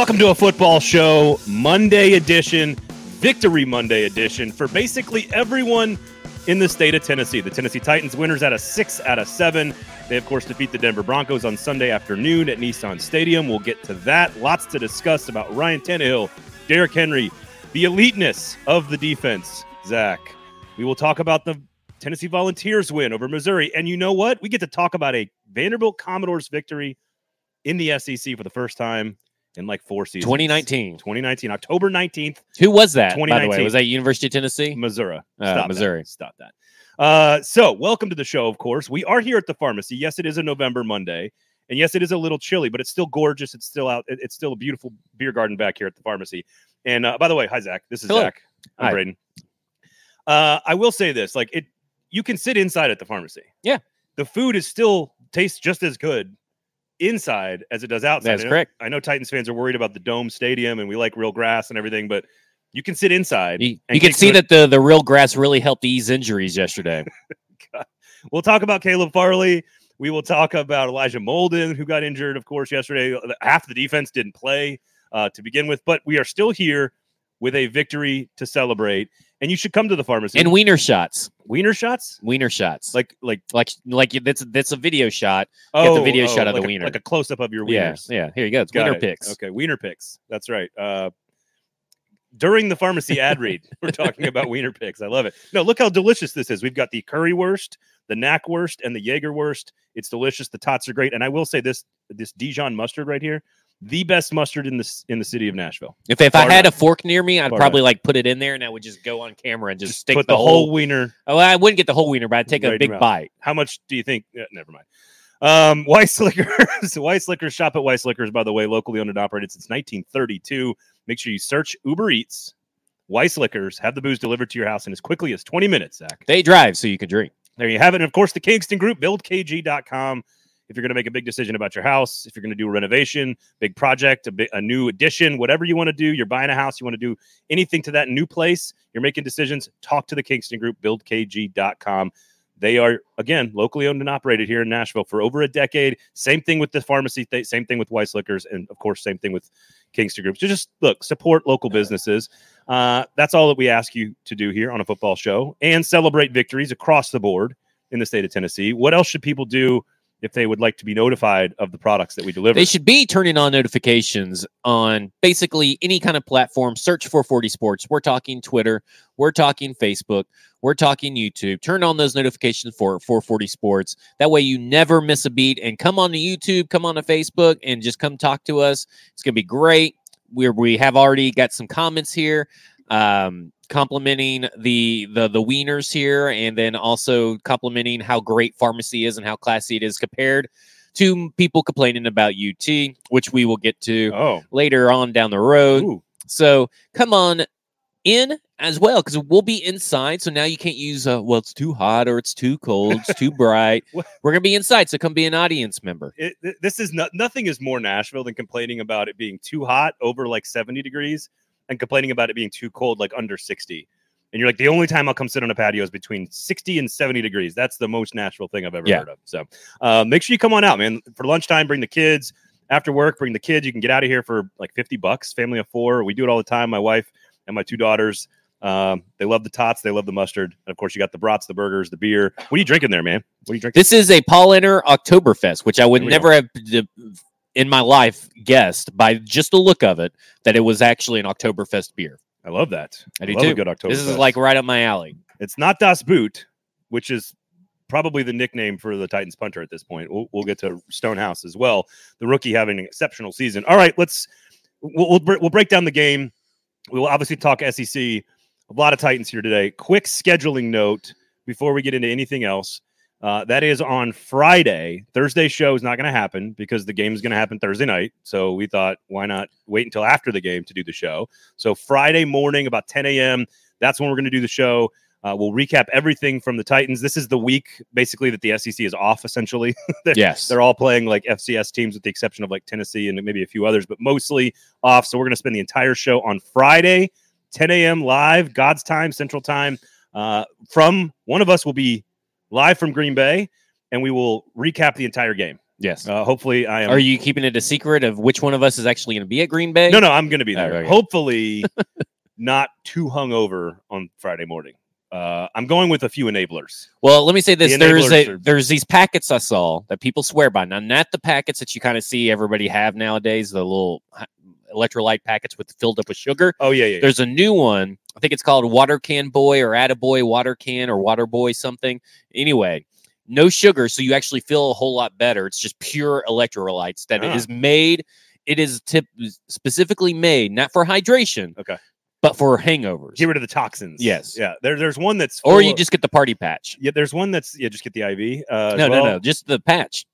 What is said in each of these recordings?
Welcome to a football show, Monday edition, Victory Monday edition for basically everyone in the state of Tennessee. The Tennessee Titans winners out of six out of seven. They, of course, defeat the Denver Broncos on Sunday afternoon at Nissan Stadium. We'll get to that. Lots to discuss about Ryan Tannehill, Derrick Henry, the eliteness of the defense, Zach. We will talk about the Tennessee Volunteers win over Missouri. And you know what? We get to talk about a Vanderbilt Commodores victory in the SEC for the first time in like four seasons. 2019. 2019, October 19th, Who was that? By the way, 2019. was that University of Tennessee? Missouri. Uh, Stop Missouri. That. Stop that. Uh, so, welcome to the show, of course. We are here at the pharmacy. Yes, it is a November Monday. And yes, it is a little chilly, but it's still gorgeous. It's still out. It's still a beautiful beer garden back here at the pharmacy. And uh, by the way, hi, Zach. This is Hello. Zach. I'm Hi. Braden. Uh, I will say this like, it, you can sit inside at the pharmacy. Yeah. The food is still tastes just as good inside as it does outside. That's I know- correct. I know Titans fans are worried about the dome stadium and we like real grass and everything, but you can sit inside. You, you can see some- that the, the real grass really helped ease injuries yesterday. We'll talk about Caleb Farley. We will talk about Elijah Molden, who got injured, of course, yesterday. Half the defense didn't play uh, to begin with, but we are still here with a victory to celebrate. And you should come to the pharmacy. and wiener shots. wiener shots, Wiener shots. like like like like that's that's a video shot. oh, the video oh, shot of the a- wiener. like a close up of your Yeah, yeah. Here you go. It's Got wiener it. picks. Okay, wiener picks. That's right. Uh, during the pharmacy ad read, we're talking about wiener picks. I love it. No, look how delicious this is. We've got the curry currywurst, the knack knackwurst, and the Jaegerwurst. It's delicious. The tots are great, and I will say this: this Dijon mustard right here, the best mustard in this in the city of Nashville. If if I had a fork near me, I'd Far probably like put it in there and I would just go on camera and just, stick Put the, the whole wiener. Oh, I wouldn't get the whole wiener, but I'd take Right a big bite. How much do you think? never mind. Um, Weiss Liquors, Weiss Liquors, shop at Weiss Liquors, by the way, locally owned and operated since 1932. Make sure you search Uber Eats, Weiss Liquors, have the booze delivered to your house in as quickly as 20 minutes, Zach. They drive so you can drink. There you have it. And of course, the Kingston Group, buildkg.com. If you're going to make a big decision about your house, if you're going to do a renovation, big project, a, a new addition, whatever you want to do, you're buying a house, you want to do anything to that new place, you're making decisions, talk to the Kingston Group, buildkg.com. They are, again, locally owned and operated here in Nashville for over a decade. Same thing with the pharmacy, th- same thing with Weiss Liquors, and of course, same thing with Kingston Group. So just look, support local businesses. Uh, that's all that we ask you to do here on a football show and celebrate victories across the board in the state of Tennessee. What else should people do if they would like to be notified of the products that we deliver? They should be turning on notifications on basically any kind of platform. Search for 40 Sports. We're talking Twitter. We're talking Facebook. We're talking YouTube. Turn on those notifications for 440 Sports. That way you never miss a beat. And come on to YouTube, come on to Facebook, and just come talk to us. It's going to be great. We're, we have already got some comments here. Um, complimenting the the the wieners here and then also complimenting how great pharmacy is and how classy it is compared to people complaining about UT, which we will get to oh, later on down the road. ooh, So come on in as well because we'll be inside. So now you can't use uh, well, it's too hot or it's too cold, it's too bright. We're gonna be inside, so come be an audience member. it, this is not, nothing is more Nashville than complaining about it being too hot over like 70 degrees and complaining about it being too cold like under 60. And you're like, the only time I'll come sit on a patio is between 60 and 70 degrees. That's the most natural thing I've ever Yeah. heard of. So uh, make sure you come on out, man. For lunchtime, bring the kids. After work, bring the kids. You can get out of here for like 50 bucks, family of four. We do it all the time. My wife and my two daughters. Um, they love the tots, they love the mustard. And of course, you got the brats, the burgers, the beer. What are you drinking there, man? What are you drinking? This is a Paulaner Oktoberfest, which I would we go. never have in my life guessed by just the look of it that it was actually an Oktoberfest beer. I love that. I do love too. good October. This is like right up my alley. it's not Das Boot, which is probably the nickname for the Titans punter at this point. We'll, we'll get to Stonehouse as well. The rookie having an exceptional season. All right, let's we'll we'll, we'll break down the game. We will obviously talk SEC. A lot of Titans here today. Quick scheduling note before we get into anything else. Uh, that is on Friday. Thursday show is not going to happen because the game is going to happen Thursday night. So we thought, why not wait until after the game to do the show? So Friday morning, about 10 a.m. That's when we're going to do the show. Uh, we'll recap everything from the Titans. This is the week basically that the SEC is off. Essentially, they're, Yes. they're all playing like FCS teams, with the exception of like Tennessee and maybe a few others, but mostly off. So we're going to spend the entire show on Friday, 10 a.m. live, God's time, Central Time. Uh, from one of us will be live from Green Bay, and we will recap the entire game. Yes. Uh, hopefully, I am. Are you keeping it a secret of which one of us is actually going to be at Green Bay? No, no, I'm going to be Oh, there. okay. Hopefully, not too hungover on Friday morning. Uh, I'm going with a few enablers. Well, let me say this: The there's a, are- there's these packets I saw that people swear by. Now, not the packets that you kind of see everybody have nowadays, the little electrolyte packets with filled up with sugar. Oh yeah, yeah. yeah. There's a new one. I think it's called Water Can Boy or Attaboy Water Can or Water Boy something. Anyway, no sugar, so you actually feel a whole lot better. It's just pure electrolytes that it Ah. is made. It is tip specifically made not for hydration, Okay. but for hangovers. Get rid of the toxins. Yes. Yeah. There, there's one that's. or you of- just get the party patch. Yeah. There's one that's. Yeah. Just get the IV. Uh, No, no, well. no, just the patch.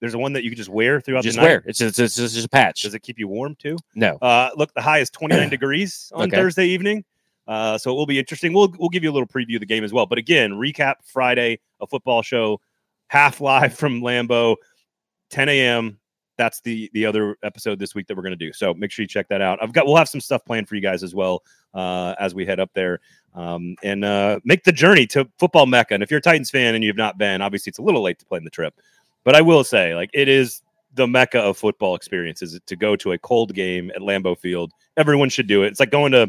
There's one that you can just wear throughout Just the night. wear. It's just, it's just a patch. Does it keep you warm too? No. Uh, look, the high is 29 degrees on Okay. Thursday evening. Uh, so it will be interesting. We'll we'll give you a little preview of the game as well. But again, recap Friday, a football show, half live from Lambeau, 10 a.m. That's the the other episode this week that we're going to do. So make sure you check that out. I've got we'll have some stuff planned for you guys as well uh, as we head up there um, and uh, make the journey to football mecca. And if you're a Titans fan and you've not been, obviously it's a little late to plan the trip. But I will say, like it is the mecca of football experiences to go to a cold game at Lambeau Field. Everyone should do it. It's like going to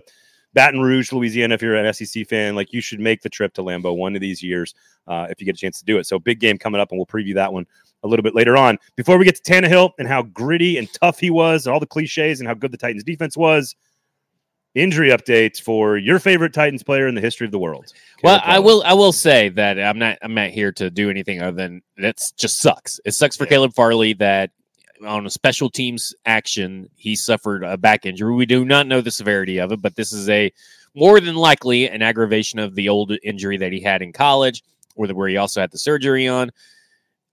Baton Rouge, Louisiana. If you're an SEC fan, like you should make the trip to Lambeau one of these years uh, if you get a chance to do it. So big game coming up, and we'll preview that one a little bit later on. Before we get to Tannehill and how gritty and tough he was, and all the cliches and how good the Titans defense was. Injury updates for your favorite Titans player in the history of the world. Well, Caleb I will. I will say that I'm not. I'm not here to do anything other than that's just sucks. It sucks for Yeah. Caleb Farley that on a special teams action he suffered a back injury. We do not know the severity of it, but this is a more than likely an aggravation of the old injury that he had in college, or the, where he also had the surgery on.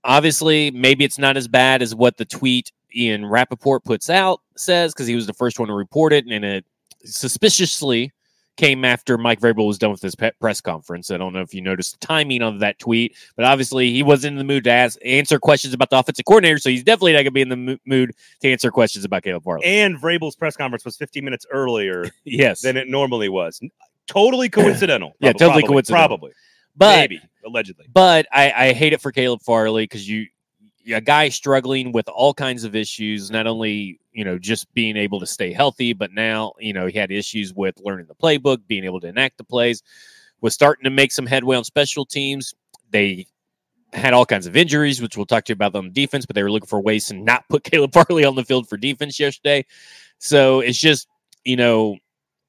Obviously, maybe it's not as bad as what the tweet Ian Rapoport puts out says because he was the first one to report it, and it suspiciously came after Mike Vrabel was done with his press conference. I don't know if you noticed the timing of that tweet, but obviously he wasn't in the mood to ask answer questions about the offensive coordinator, so he's definitely not going to be in the mo- mood to answer questions about Caleb Farley. and Vrabel's press conference was 15 minutes earlier yes, than it normally was. Totally coincidental. Yeah, Prob- totally probably, coincidental. Probably, but maybe, allegedly. but I, I hate it for Caleb Farley because you a guy struggling with all kinds of issues, not only you know just being able to stay healthy, but now you know he had issues with learning the playbook, being able to enact the plays, was starting to make some headway on special teams. They had all kinds of injuries, which we'll talk to you about on defense, but they were looking for ways to not put Caleb Farley on the field for defense yesterday. So it's just you know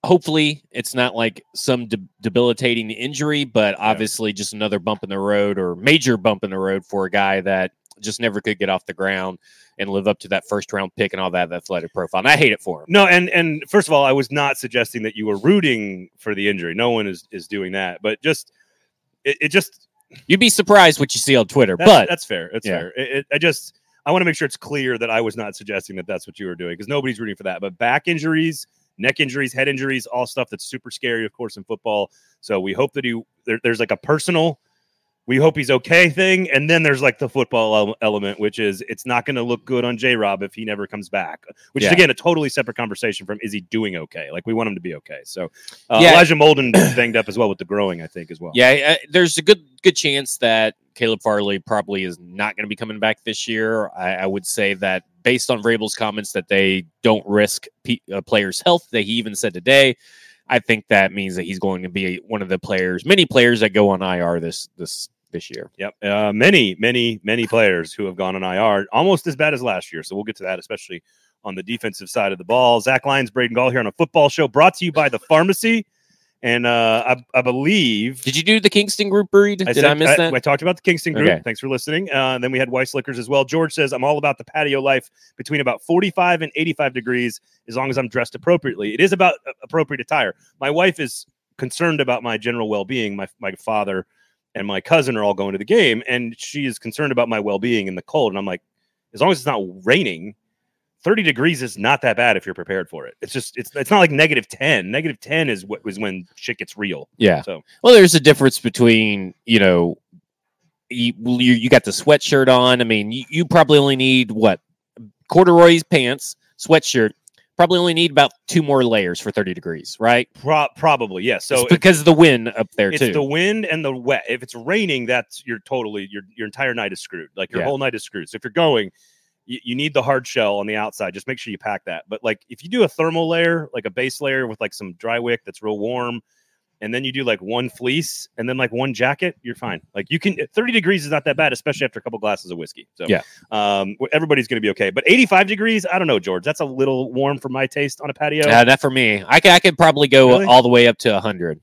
hopefully it's not like some de- debilitating injury, but obviously just another bump in the road or major bump in the road for a guy that just never could get off the ground and live up to that first round pick and all that athletic profile. And I hate it for him. No, and and first of all, I was not suggesting that you were rooting for the injury. No one is is doing that, but just it, it just You'd be surprised what you see on Twitter, that's, but that's fair. That's Yeah. fair. It, it- I just I want to make sure it's clear that I was not suggesting that that's what you were doing because nobody's rooting for that. But back injuries, neck injuries, head injuries, all stuff that's super scary, of course, in football. So we hope that he there, there's like a personal. We hope he's okay thing, and then there's like the football element, which is it's not going to look good on J. Rob if he never comes back. Which Yeah. is again a totally separate conversation from is he doing okay? Like we want him to be okay. So uh, Yeah. Elijah Molden banged up as well with the growing, I think as well. yeah, uh, there's a good good chance that Caleb Farley probably is not going to be coming back this year. I, I would say that based on Vrabel's comments that they don't risk pe- uh, players' health, that he even said today. I think that means that he's going to be one of the players, many players that go on IR this this this year. Yep. Uh, many, many, many players who have gone on IR, almost as bad as last year. So we'll get to that, especially on the defensive side of the ball. Zach Lyons, Braden Gall here on a football show brought to you by the pharmacy. And uh, I, I believe. Did you do the Kingston Group read? Did I said- miss that? I talked about the Kingston group. Okay. Thanks for listening. Uh, and then we had Weiss Liquors as well. George says, I'm all about the patio life between about 45 and 85 degrees as long as I'm dressed appropriately. It is about uh, appropriate attire. My wife is concerned about my general well being. My, my father and my cousin are all going to the game, and she is concerned about my well being in the cold. And I'm like, as long as it's not raining, 30 degrees is not that bad if you're prepared for it. It's just, it's, it's not like negative 10. Negative 10 is what was when shit gets real. yeah. So, Well, there's a difference between you know, you you, you got the sweatshirt on. I mean, you, you probably only need what corduroy pants, sweatshirt, probably only need about two more layers for 30 degrees, right? Pro- probably yes. So it's because of the wind up there too. it's too. the wind and the wet. If it's raining, that's you're totally your your entire night is screwed. Like your Yeah. whole night is screwed. So if you're going, you, you need the hard shell on the outside. Just make sure you pack that. But like if you do a thermal layer, like a base layer with like some dry wick that's real warm, and then you do like one fleece and then like one jacket, you're fine. Like you can 30 degrees is not that bad, especially after a couple glasses of whiskey. So Yeah. um, everybody's gonna be okay. But 85 degrees, I don't know, George. That's a little warm for my taste on a patio. Uh, not for me. I could, I could probably go Really? all the way up to 100.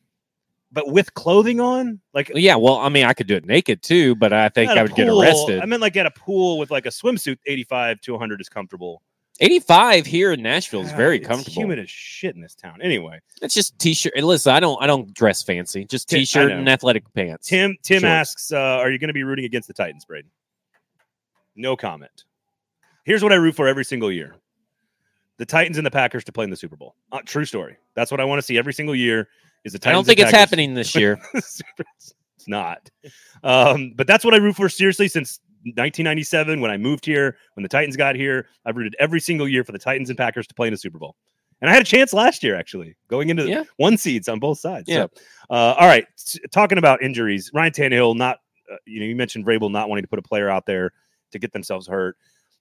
but with clothing on, like Yeah, well, I mean, I could do it naked too, but I think I would get pool- arrested. I meant like at a pool with like a swimsuit, 85 to 100 is comfortable. 85 here in Nashville is very it's comfortable. humid as shit in this town. Anyway, It's just t-shirt. And listen, I don't I don't dress fancy. Just t-shirt and athletic pants. Tim Tim Shorts. asks, uh, "Are you going to be rooting against the Titans, Braden?" No comment. Here's what I root for every single year: the Titans and the Packers to play in the Super Bowl. Uh, true story. That's what I want to see every single year. Is the Titans I don't think it's Packers- happening this year. it's not. Um, but that's what I root for seriously since 1997 when I moved here. When the Titans got here, I've rooted every single year for the Titans and Packers to play in a Super Bowl. And I had a chance last year, actually, going into Yeah. one seeds on both sides. Yeah. So, uh, all right. s- talking about injuries, Ryan Tannehill, not, uh, you know, you mentioned Vrabel not wanting to put a player out there to get themselves hurt.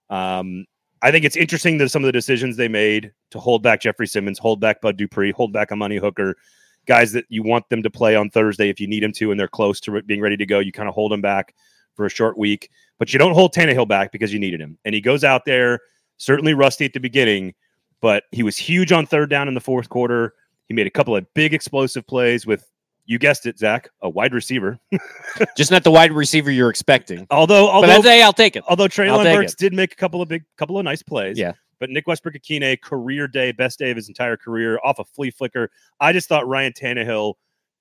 Um, I think it's interesting that some of the decisions they made to hold back Jeffrey Simmons, hold back Bud Dupree, hold back Amani Hooker, guys that you want them to play on Thursday if you need them to and they're close to re- being ready to go. You kind of hold them back for a short week, but you don't hold Tannehill back because you needed him. And he goes out there, certainly rusty at the beginning, but he was huge on third down in the fourth quarter. He made a couple of big explosive plays with, you guessed it, Zach, a wide receiver. just not the wide receiver you're expecting. Although, But although, hey, I'll take it. although Treylon Burks it. did make a couple of big, couple of nice plays. Yeah. But Nick Westbrook-Ikhine, career day, best day of his entire career, off a flea flicker. I just thought Ryan Tannehill,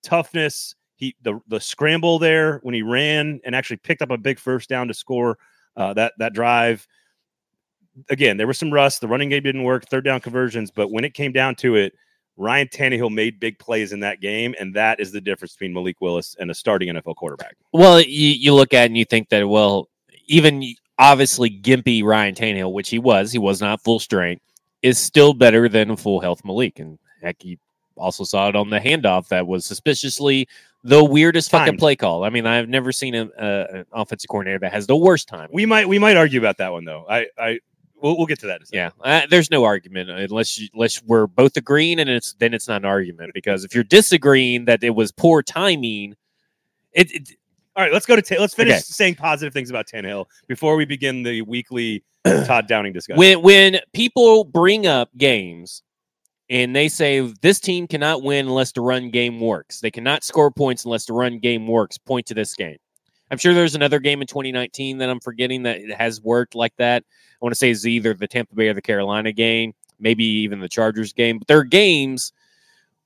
toughness, he the the scramble there when he ran and actually picked up a big first down to score uh, that that drive. Again, there was some rust. The running game didn't work, third down conversions, but when it came down to it, Ryan Tannehill made big plays in that game, and that is the difference between Malik Willis and a starting NFL quarterback. Well, you, you look at and you think that, well, even obviously gimpy Ryan Tannehill, which he was, he was not full strength, is still better than a full health Malik. And heck, you also saw it on the handoff that was suspiciously the weirdest fucking play call. I mean, I've never seen a, a, an offensive coordinator that has the worst time. We might we might argue about that one though. I I we'll, we'll get to that. In a. Yeah, uh, there's no argument unless you, unless we're both agreeing, and it's then it's not an argument because if you're disagreeing that it was poor timing, it, it All right, let's go to ta- let's finish Okay. saying positive things about Tannehill before we begin the weekly Todd Downing discussion. when when people bring up games and they say this team cannot win unless the run game works, they cannot score points unless the run game works. Point to this game. I'm sure there's another game in 2019 that I'm forgetting that has worked like that. I want to say it's either the Tampa Bay or the Carolina game, maybe even the Chargers game. But there are games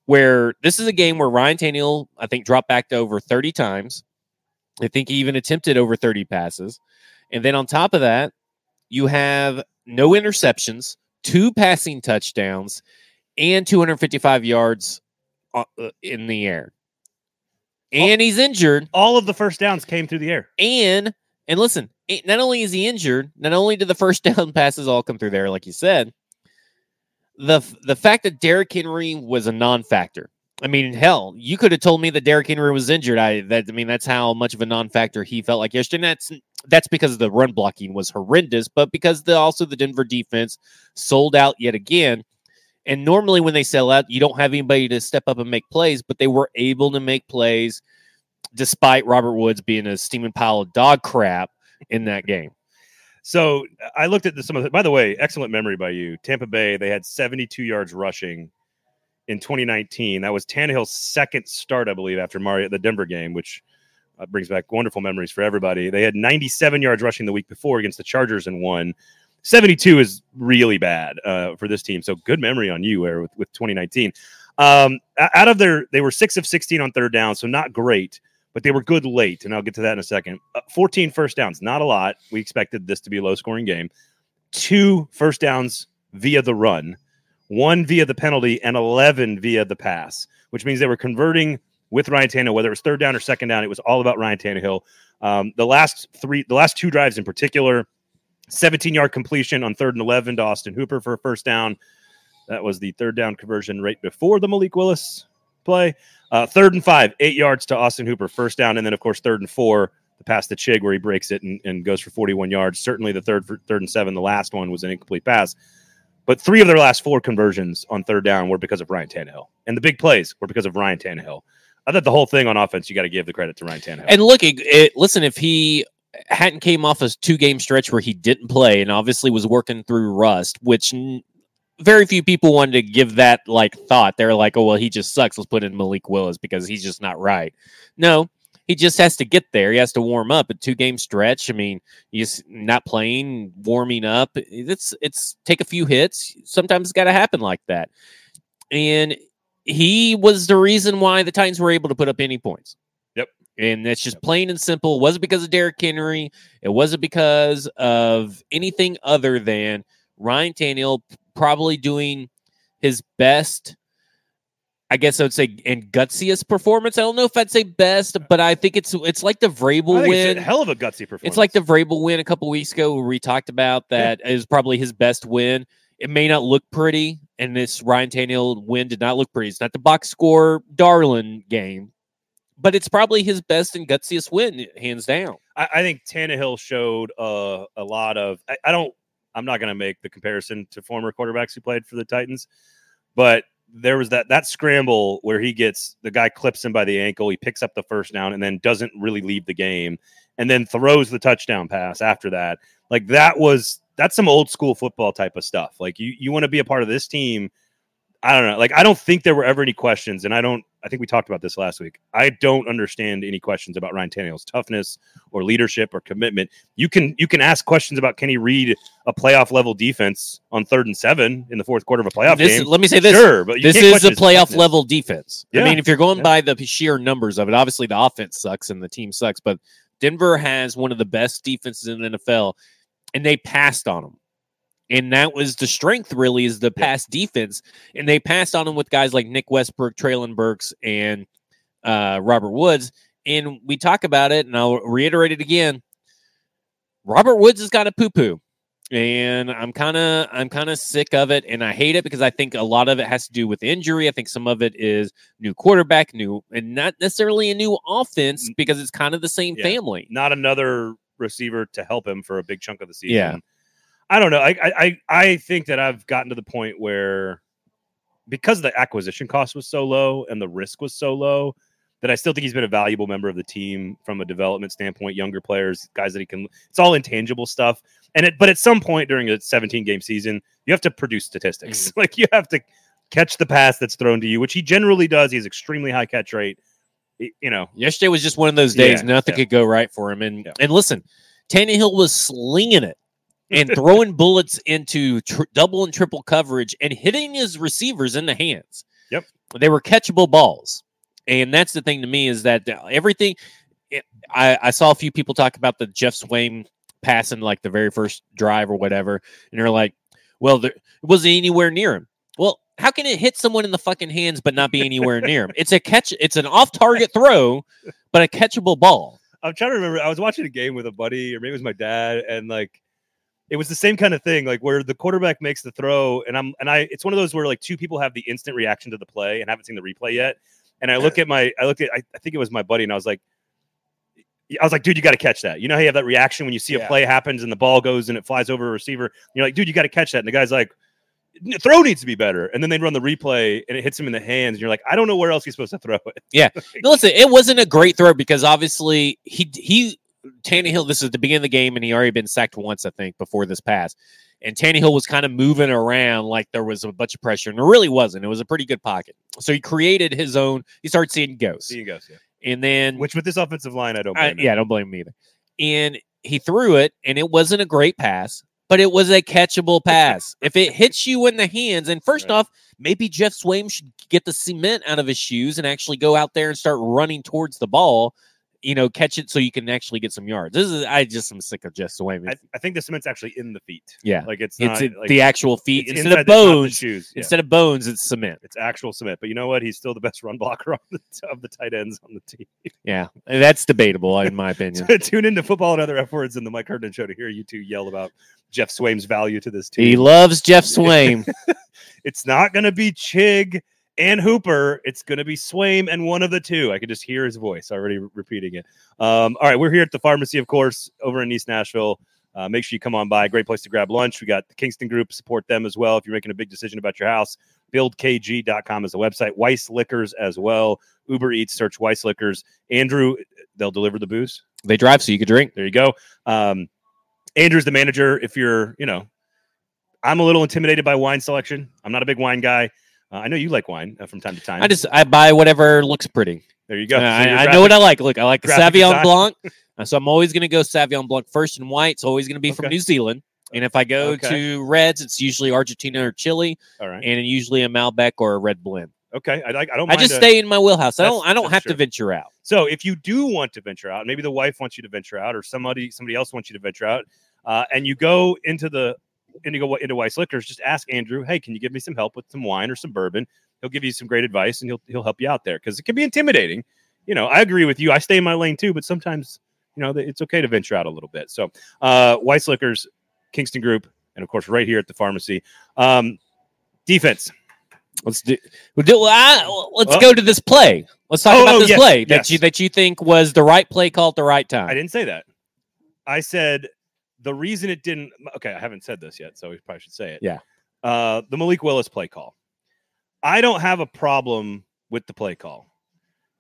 where this is a game where Ryan Tannehill, I think, dropped back to over 30 times. I think he even attempted over 30 passes. And then on top of that, you have no interceptions, two passing touchdowns, and 255 yards uh, uh, in the air. And he's injured. All of the first downs came through the air. And and listen, not only is he injured, not only did the first down passes all come through there, like you said, the the fact that Derrick Henry was a non-factor. I mean, hell, you could have told me that Derrick Henry was injured. I that I mean, that's how much of a non-factor he felt like yesterday. And that's that's because the run blocking was horrendous, but because the also the Denver defense sold out yet again. And normally when they sell out, you don't have anybody to step up and make plays, but they were able to make plays despite Robert Woods being a steaming pile of dog crap in that game. So I looked at the, some of the. By the way, excellent memory by you. Tampa Bay they had 72 yards rushing in 2019. That was Tannehill's second start, I believe, after Mario the Denver game, which uh, brings back wonderful memories for everybody. They had 97 yards rushing the week before against the Chargers and won. 72 is really bad uh, for this team. So good memory on you, Air, with, with 2019. Um, out of their, they were six of 16 on third down, so not great, but they were good late, and I'll get to that in a second. Uh, 14 first downs, not a lot. We expected this to be a low scoring game. Two first downs via the run, one via the penalty, and 11 via the pass, which means they were converting with Ryan Tannehill, whether it was third down or second down. It was all about Ryan Tannehill. Um, the last three, the last two drives in particular, 17 yard completion on third and 11 to Austin Hooper for a first down. That was the third down conversion right before the Malik Willis play. Uh, third and five, eight yards to Austin Hooper, first down, and then of course third and four, the pass to Chig where he breaks it and, and goes for 41 yards. Certainly the third third and seven, the last one was an incomplete pass. But three of their last four conversions on third down were because of Ryan Tannehill, and the big plays were because of Ryan Tannehill. I thought the whole thing on offense, you got to give the credit to Ryan Tannehill. And look, it, it, listen, if he hadn't came off a two game stretch where he didn't play and obviously was working through rust, which n- very few people wanted to give that like thought. They're like, oh well, he just sucks. Let's put in Malik Willis because he's just not right. No, he just has to get there. He has to warm up a two game stretch. I mean, he's not playing, warming up. It's it's take a few hits. Sometimes it's got to happen like that. And he was the reason why the Titans were able to put up any points. And that's just plain and simple. It wasn't because of Derrick Henry. It wasn't because of anything other than Ryan Tannehill probably doing his best. I guess I would say and gutsiest performance. I don't know if I'd say best, but I think it's it's like the Vrabel win. hell of a gutsy performance. It's like the Vrabel win a couple weeks ago where we talked about that is probably his best win. It may not look pretty, and this Ryan Tannehill win did not look pretty. It's not the box score darling game, but it's probably his best and gutsiest win, hands down. I, I think Tannehill showed uh, a lot of. I, I don't. I'm not going to make the comparison to former quarterbacks who played for the Titans, but there was that that scramble where he gets the guy clips him by the ankle, he picks up the first down, and then doesn't really leave the game, and then throws the touchdown pass after that. Like that was that's some old school football type of stuff. Like you you want to be a part of this team. I don't know. Like I don't think there were ever any questions, and I don't. I think we talked about this last week. I don't understand any questions about Ryan Tannehill's toughness or leadership or commitment. You can you can ask questions about can he read a playoff level defense on third and seven in the fourth quarter of a playoff This, game. let me say this: Sure, but this is a playoff level defense. I mean, if you're going yeah. by the sheer numbers of it, obviously the offense sucks and the team sucks, but Denver has one of the best defenses in the NFL, and they passed on them. And that was the strength, really, is the Yeah. pass defense. And they passed on them with guys like Nick Westbrook, Treylon Burks, and uh, Robert Woods. And we talk about it, and I'll reiterate it again. Robert Woods has got a poo poo and I'm kind of I'm kind of sick of it, and I hate it because I think a lot of it has to do with injury. I think some of it is new quarterback, new and not necessarily a new offense because it's kind of the same Yeah. family. not another receiver to help him for a big chunk of the season. Yeah. I don't know. I, I I think that I've gotten to the point where because the acquisition cost was so low and the risk was so low that I still think he's been a valuable member of the team from a development standpoint, younger players, guys that he can it's all intangible stuff. And it but at some point during a 17 game season, you have to produce statistics. Mm-hmm. like you have to catch the pass that's thrown to you, which he generally does. He has extremely high catch rate. You know, Yesterday was just one of those days; Yeah, nothing yeah. could go right for him. And Yeah. and listen, Tannehill was slinging it and throwing bullets into tr- double and triple coverage and hitting his receivers in the hands. Yep. they were catchable balls, and that's the thing to me is that uh, everything. Eh, I, I saw a few people talk about the Jeff Swaim passing like the very first drive or whatever, and they're like, "Well, there, it wasn't anywhere near him." Well, how can it hit someone in the fucking hands but not be anywhere near him? It's a catch. It's an off-target throw, but a catchable ball. I'm trying to remember. I was watching a game with a buddy, or maybe it was my dad, and like it was the same kind of thing, like where the quarterback makes the throw, and I'm and I. It's one of those where like two people have the instant reaction to the play and haven't seen the replay yet. And I look at my, I look at, I, I think it was my buddy, and I was like, I was like, dude, you got to catch that. You know how you have that reaction when you see a Yeah. play happens and the ball goes and it flies over a receiver. You're like, dude, you got to catch that. And the guy's like, "N- throw needs to be better. And then they run the replay and it hits him in the hands. And you're like, I don't know where else he's supposed to throw it. Yeah. No, listen, it wasn't a great throw because obviously he he Tannehill. This is the beginning of the game, and he already been sacked once, I think, before this pass. And Tannehill was kind of moving around like there was a bunch of pressure, and there really wasn't. It was a pretty good pocket. So he created his own. He started seeing ghosts, See you goes. Yeah. and then Which with this offensive line, I don't. I, him. yeah, I don't blame him either. And he threw it, and it wasn't a great pass, but it was a catchable pass. if it hits you in the hands, and first Right. off, maybe Jeff Swaim should get the cement out of his shoes and actually go out there and start running towards the ball. You know, catch it so you can actually get some yards. This is I just am sick of Jeff Swaim. I, I think the cement's actually in the feet. yeah, Like it's it's not it- like, the actual feet instead of bones. shoes. Yeah. Instead of bones, it's cement. It's actual cement. But you know what? He's still the best run blocker on the, of the tight ends on the team. Yeah, that's debatable in my opinion. Tune into football and other F words in the Mike Herndon show to hear you two yell about Jeff Swaim's value to this team. He loves Jeff Swaim. it's not going to be Chig and Hooper. It's going to be Swaim and one of the two. I could just hear his voice already re- repeating it. Um, all right, we're here at the pharmacy, of course, over in East Nashville. Uh, make sure you come on by. Great place to grab lunch. We got the Kingston Group. Support them as well if you're making a big decision about your house. BuildKG.com is the website. Weiss Liquors as well. Uber Eats. Search Weiss Liquors. Andrew, they'll deliver the booze. they drive so you can drink. There you go. Um, Andrew's the manager. If you're, you know, I'm a little intimidated by wine selection. I'm not a big wine guy. Uh, I know you like wine uh, from time to time. I just I buy whatever looks pretty. there you go. Uh, So I, I know what I like. Look, I like graphic Sauvignon. Blanc, uh, so I'm always going to go Sauvignon Blanc first and white. It's always going to be from New Zealand. And if I go Okay. to reds, it's usually Argentina or Chile, All right. and usually a Malbec or a red blend. Okay. I like. I don't. I just a- stay in my wheelhouse. I don't. I don't have to venture out. So if you do want to venture out, maybe the wife wants you to venture out, or somebody somebody else wants you to venture out, uh, and you go into the into go into Weiss Liquors, just ask Andrew, hey, can you give me some help with some wine or some bourbon? He'll give you some great advice, and he'll he'll help you out there because it can be intimidating. You know, I agree with you. I stay in my lane too, but sometimes you know it's okay to venture out a little bit. So uh, Weiss Liquors, Kingston Group, and of course right here at the pharmacy. Um, defense. Let's do. We'll do I, let's go to this play. Let's talk Oh, about oh, this yes, play that you that you think was the right play call at the right time. I didn't say that. I said the reason it didn't. Okay, I haven't said this yet, so we probably should say it. Yeah. Uh, the Malik Willis play call. I don't have a problem with the play call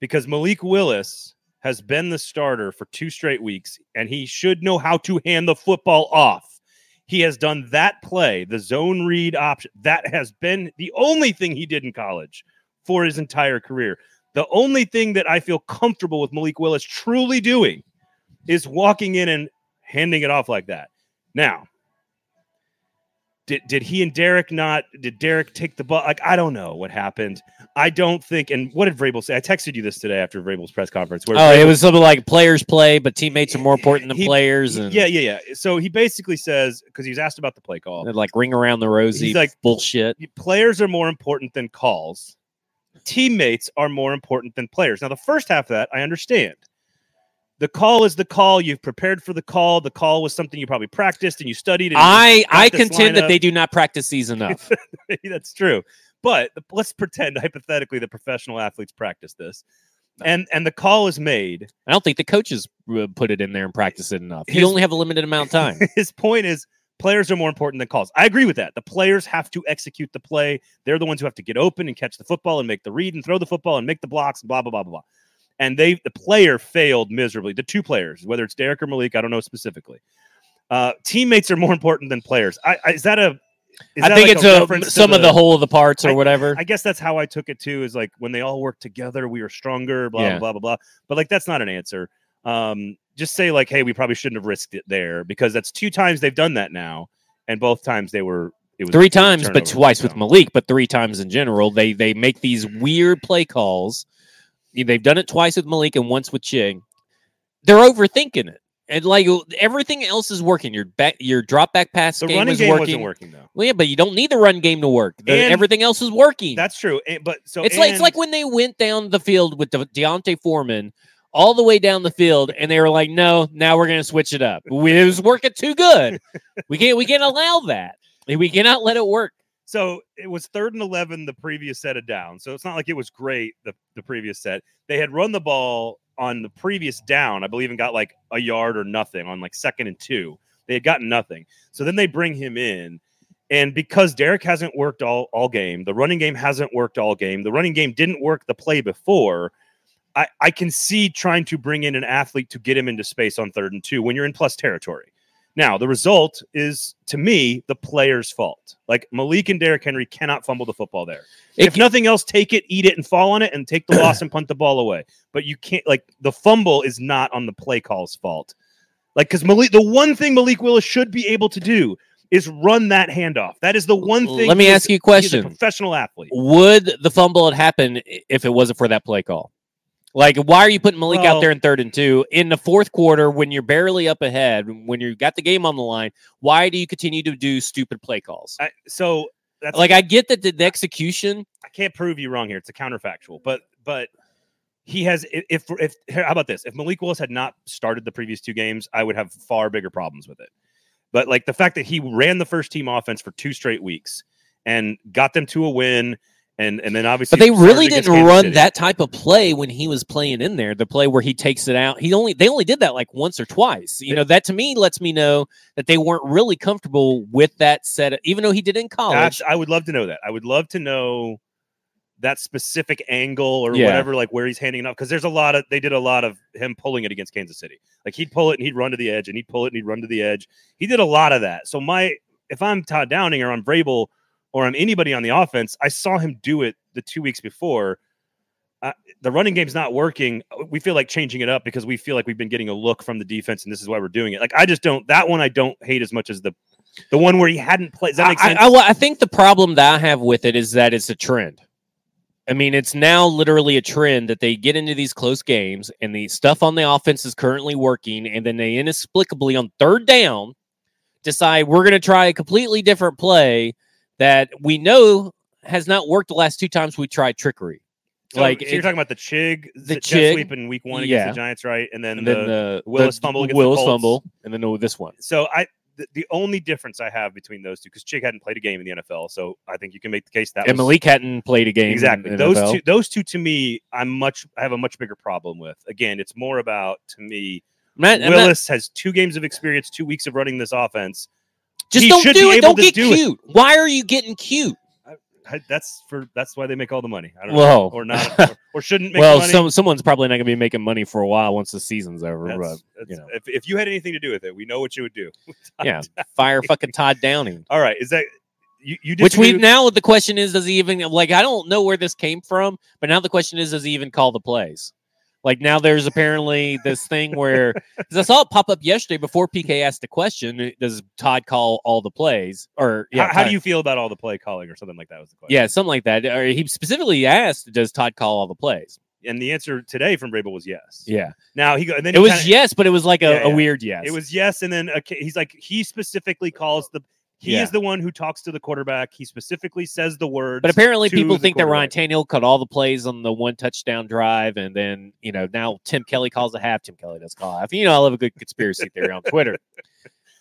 because Malik Willis has been the starter for two straight weeks, and he should know how to hand the football off. He has done that play, the zone read option. That has been the only thing he did in college for his entire career. The only thing that I feel comfortable with Malik Willis truly doing is walking in and handing it off like that. Now, did, did he and Derrick not? Did Derrick take the ball? Like, I don't know what happened. I don't think. And what did Vrabel say? I texted you this today after Vrabel's press conference. Where Oh, it was something like players play, but teammates are more important than He- players. And yeah, yeah, yeah. So he basically says because he was asked about the play call. like ring around the rosy, He's like- bullshit. players are more important than calls. Teammates are more important than players. Now, the first half of that, I understand. The call is the call. You've prepared for the call. The call was something you probably practiced and you studied. And I I contend that they do not practice these enough. that's true. But let's pretend hypothetically that professional athletes practice this, and and the call is made. I don't think the coaches uh, put it in there and practice it enough. His- you only have a limited amount of time. His point is players are more important than calls. I agree with that. The players have to execute the play. They're the ones who have to get open and catch the football and make the read and throw the football and make the blocks and blah blah blah blah blah. And they the player failed miserably. The two players, whether it's Derrick or Malik, I don't know specifically. Uh, teammates are more important than players. I, I is that a? Is I that think like it's a a, some of the whole of the parts or whatever. I guess that's how I took it too. Is like when they all work together, we are stronger. Blah Yeah. blah blah blah blah. But like that's not an answer. Um, just say like, hey, we probably shouldn't have risked it there because that's two times they've done that now, and both times they were it was three it was a times, but twice with Malik, but three times in general. They they make these weird play calls. They've done it twice with Malik and once with Chig. They're overthinking it, and like everything else is working. Your back, your drop back pass The game running is game working. wasn't working though. Well, yeah, but you don't need the run game to work. The- And everything else is working. That's true. And, but so it's like it's like when they went down the field with the D'Onta Foreman all the way down the field, and they were like, "No, now we're going to switch it up. We- It was working too good. we can't we can't allow that. We cannot let it work." So it was third and 11 the previous set of down. So it's not like it was great the, the previous set. They had run the ball on the previous down, I believe, and got like a yard or nothing on like second and two. They had gotten nothing. So then they bring him in. And because Derrick hasn't worked all, all game, the running game hasn't worked all game, the running game didn't work the play before. I, I can see trying to bring in an athlete to get him into space on third and two when you're in plus territory. Now, the result is, to me, the player's fault. Like Malik and Derrick Henry cannot fumble the football there. It if nothing else, take it, eat it, and fall on it, and take the loss and punt the ball away. But you can't, like, the fumble is not on the play call's fault. Like, because Malik, the one thing Malik Willis should be able to do is run that handoff. That is the one thing. Let me is- ask you a He's a question. professional athlete. Would the fumble have happened if it wasn't for that play call? Like, why are you putting Malik Well- out there in third and two in the fourth quarter when you're barely up ahead, when you've got the game on the line? Why do you continue to do stupid play calls? I, so that's Like, I get that the, the execution. I can't prove you wrong here. It's a counterfactual, but but he has. If if how about this? If Malik Willis had not started the previous two games, I would have far bigger problems with it. But like the fact that he ran the first team offense for two straight weeks and got them to a win, and and then obviously, But they really didn't run City. that type of play when he was playing in there. The play where he takes it out. He only they only did that like once or twice. You know, that to me lets me know that they weren't really comfortable with that set, even though he did in college. That's, I would love to know that. I would love to know that specific angle or Yeah. whatever, like where he's handing it off. Because there's a lot of they did a lot of him pulling it against Kansas City. Like he'd pull it and he'd run to the edge, and he'd pull it and he'd run to the edge. He did a lot of that. So my if I'm Todd Downing or I'm Vrabel or I'm anybody on the offense, I saw him do it the two weeks before. Uh, the running game's not working. We feel like changing it up because we feel like we've been getting a look from the defense, and this is why we're doing it. Like I just don't that one I don't hate as much as the the one where he hadn't played. Does that make I- sense? I, I, I think the problem that I have with it is that it's a trend. I mean, it's now literally a trend that they get into these close games and the stuff on the offense is currently working, and then they inexplicably on third down decide we're going to try a completely different play that we know has not worked the last two times we tried trickery. So, like so you're talking about the Chig, the the Chig, sweep in week one yeah. against the Giants, right? And then, And the, then the Willis the fumble against the Willis Colts. fumble, and then oh, this one. so I the, the only difference I have between those two because Chig hadn't played a game in the NFL, so I think you can make the case that And was, Malik hadn't played a game. exactly those NFL. two. Those two to me, I'm much I have a much bigger problem with. Again, it's more about to me. I'm not- I'm not- Willis has two games of experience, two weeks of running this offense. Just he don't do it. Don't get do it. cute. Why are you getting cute? I, that's for that's why they make all the money. I don't Whoa. know, or not, or, or shouldn't make well, some someone's probably not going to be making money for a while once the season's over. That's- But that's- you know. if, if you had anything to do with it, we know what you would do. yeah, fire fucking Todd Downing. All right, is that you? You Which we now the question is, does he even like? I don't know where this came from, but now the question is, does he even call the plays? Like now, there's apparently this thing where I saw it pop up yesterday before PK asked the question: uh, Does Todd call all the plays? Or yeah, how, how do you feel about all the play calling or something like that? Was the question? Yeah, something like that. Or he specifically asked, "Does Todd call all the plays?" and the answer today from Vrabel was yes. Yeah, Now he go, and then it was kinda- yes, but it was like a, Yeah, a weird yes. It was yes, and then okay, he's like he specifically calls the. He Yeah. is the one who talks to the quarterback. He specifically says the words. But apparently, people think that Ryan. Tannehill caught all the plays on the one touchdown drive, and then you know now Tim Kelly calls a half. Tim Kelly does call a half. You know, I love a good conspiracy theory on Twitter.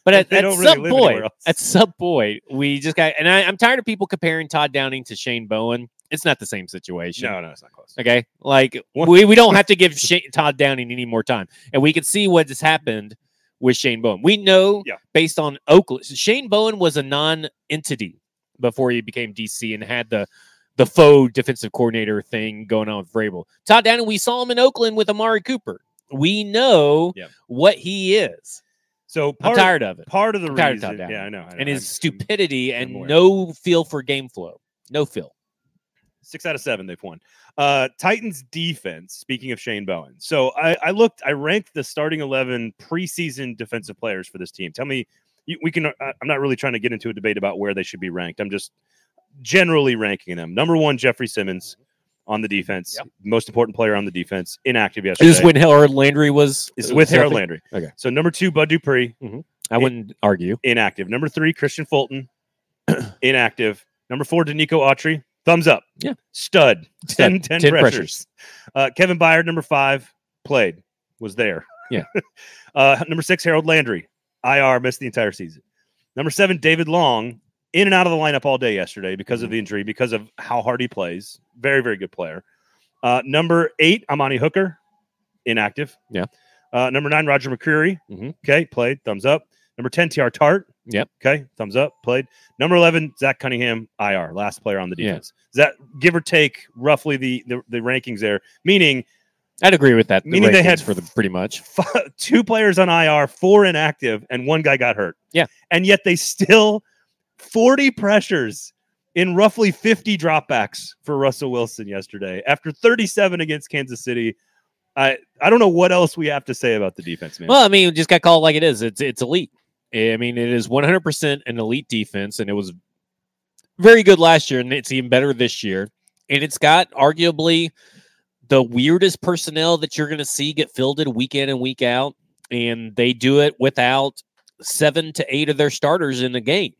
But at, at really some point, at some point, we just got, and I, I'm tired of people comparing Todd Downing to Shane Bowen. It's not the same situation. no, no, it's not close. Okay, like we, we don't have to give Shane, Todd Downing any more time, and we can see what has happened with Shane Bowen. We know Yeah. based on Oakland, Shane Bowen was a non-entity before he became DC and had the the faux defensive coordinator thing going on with Vrabel. Todd Downing, we saw him in Oakland with Amari Cooper. We know Yeah. what he is. So I'm tired of it. part of the I'm tired of reason, yeah, I know, I know. And his I'm- stupidity I'm and no feel for game flow. No feel. Six out of seven they've won. Uh, Titans defense. Speaking of Shane Bowen, so I, I looked, I ranked the starting eleven preseason defensive players for this team. Tell me, you, we can. Uh, I'm not really trying to get into a debate about where they should be ranked. I'm just generally ranking them. Number one, Jeffrey Simmons on the defense, Yep. most important player on the defense, inactive yesterday. This is when Harold Landry was is with Harold Landry. Okay. So number two, Bud Dupree, I wouldn't argue. inactive. Number three, Kristian Fulton, inactive. Number four, Denico Autry, thumbs up. Yeah. Stud. 10, Stud. 10, 10 pressures. pressures. Uh, Kevin Byard, number five, played, was there. Yeah. uh, number six, Harold Landry, IR, missed the entire season. Number seven, David Long, in and out of the lineup all day yesterday because Mm-hmm. of the injury, because of how hard he plays. Very, very good player. Uh, number eight, Amani Hooker, inactive. Yeah. Uh, number nine, Roger McCreary. Mhm. Okay, played, thumbs up. Number 10, Teair Tart. Yep. Okay, thumbs up, played. Number 11, Zach Cunningham, IR, last player on the Yeah. defense. Is that give or take roughly the, the, the rankings there? Meaning I'd agree with that. the Meaning they had for the pretty much. f- two players on IR, four inactive, and one guy got hurt. Yeah. And yet they still 40 pressures in roughly 50 dropbacks for Russell Wilson yesterday after 37 against Kansas City. I I don't know what else we have to say about the defense, man. Well, I mean, just got called like it is. It's it's elite. Eh, I mean, it is 100% an elite defense, and it was very good last year, and it's even better this year. And it's got arguably the weirdest personnel that you're going to see get fielded week in and week out, and they do it without seven to eight of their starters in the game.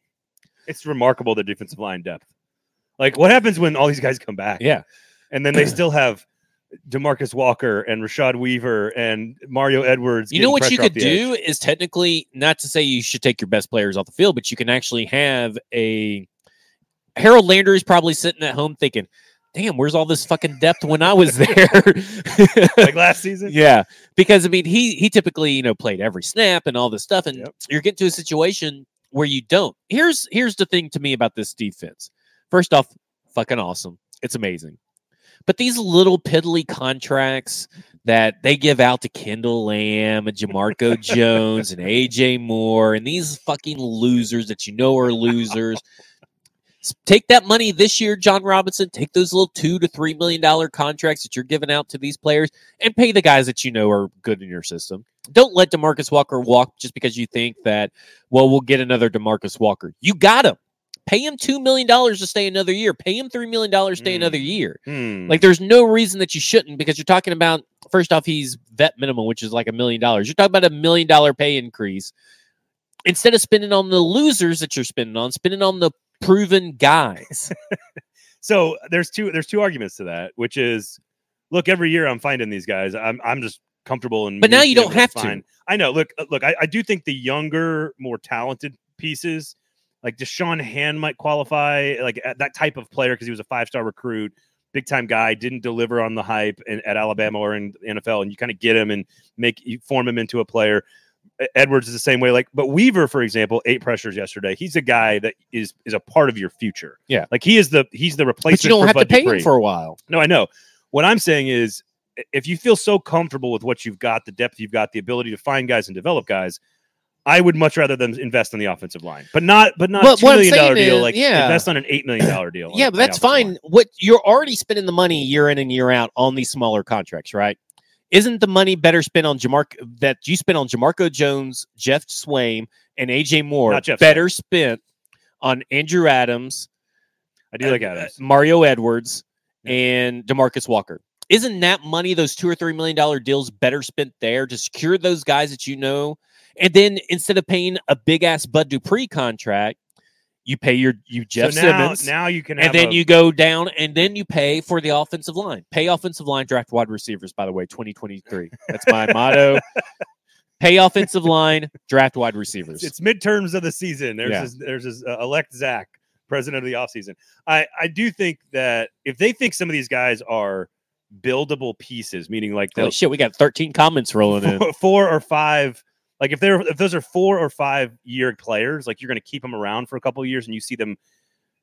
It's remarkable the defensive line depth. Like, what happens when all these guys come back? Yeah. and then they still have Demarcus Walker and Rashad Weaver and Mario Edwards. You know what you could do edge. is technically not to say you should take your best players off the field, but you can actually have a Harold Landry is probably sitting at home thinking, "Damn, where's all this fucking depth when I was there?" like last season. yeah, because I mean, he he typically you know played every snap and all this stuff, and Yep. you're getting to a situation where you don't. Here's here's the thing to me about this defense. First off, fucking awesome. It's amazing. But these little piddly contracts that they give out to Kendall Lamb and Jamarco Jones and AJ Moore and these fucking losers that you know are losers. Take that money this year, Jon Robinson. Take those little two to three million dollar contracts that you're giving out to these players and pay the guys that you know are good in your system. Don't let Demarcus Walker walk just because you think that, well, we'll get another Demarcus Walker. You got him. Pay him two million dollars to stay another year. Pay him three million dollars to stay Mm. another year. Hmm. Like, there's no reason that you shouldn't because you're talking about first off, he's vet minimum, which is like a million dollars. You're talking about a million dollar pay increase. Instead of spending on the losers that you're spending on, spending on the proven guys. so there's two there's two arguments to that, which is look, every year I'm finding these guys. I'm I'm just comfortable and But now you don't have it's to. I know. Look, look, I, I do think the younger, more talented pieces, like Da'Shawn Hand might qualify, like that type of player because he was a five star recruit, big time guy, didn't deliver on the hype in, at Alabama or in the NFL, and you kind of get him and make you form him into a player. Edwards is the same way. Like, but Weaver, for example, eight pressures yesterday. He's a guy that is is a part of your future. Yeah. like he is the he's the replacement. but you don't have to pay Dupree. him for a while. No, I know. What I'm saying is, if you feel so comfortable with what you've got, the depth you've got, the ability to find guys and develop guys, I would much rather them invest in the offensive line, but not, but not Well, a two million dollar deal. is- Like yeah. invest on an eight million dollar deal. Yeah, but that's fine. line. What you're already spending the money year in and year out on these smaller contracts, right? Isn't the money better spent on Jamar that you spent on Jamarco Jones, Jeff Swaim, and AJ Moore? Better spent on Andrew Adams, I do like uh, Adams. Mario Edwards, Yeah. and Demarcus Walker. Isn't that money, those two or three million dollar deals, better spent there to secure those guys that you know? And then instead of paying a big ass Bud Dupree contract, you pay your you Jeff so now, Simmons, now you can, and then a- you go down, and then you pay for the offensive line. Pay offensive line, draft wide receivers. By the way, twenty twenty three. That's my motto. Pay offensive line, draft wide receivers. It's, it's midterms of the season. There's Yeah. this, there's this uh, elect Zach, president of the offseason. I I do think that if they think some of these guys are buildable pieces, meaning like they'll shit, we got thirteen comments rolling in. four, four or five like if they're if those are four or five year players like you're going to keep them around for a couple of years and you see them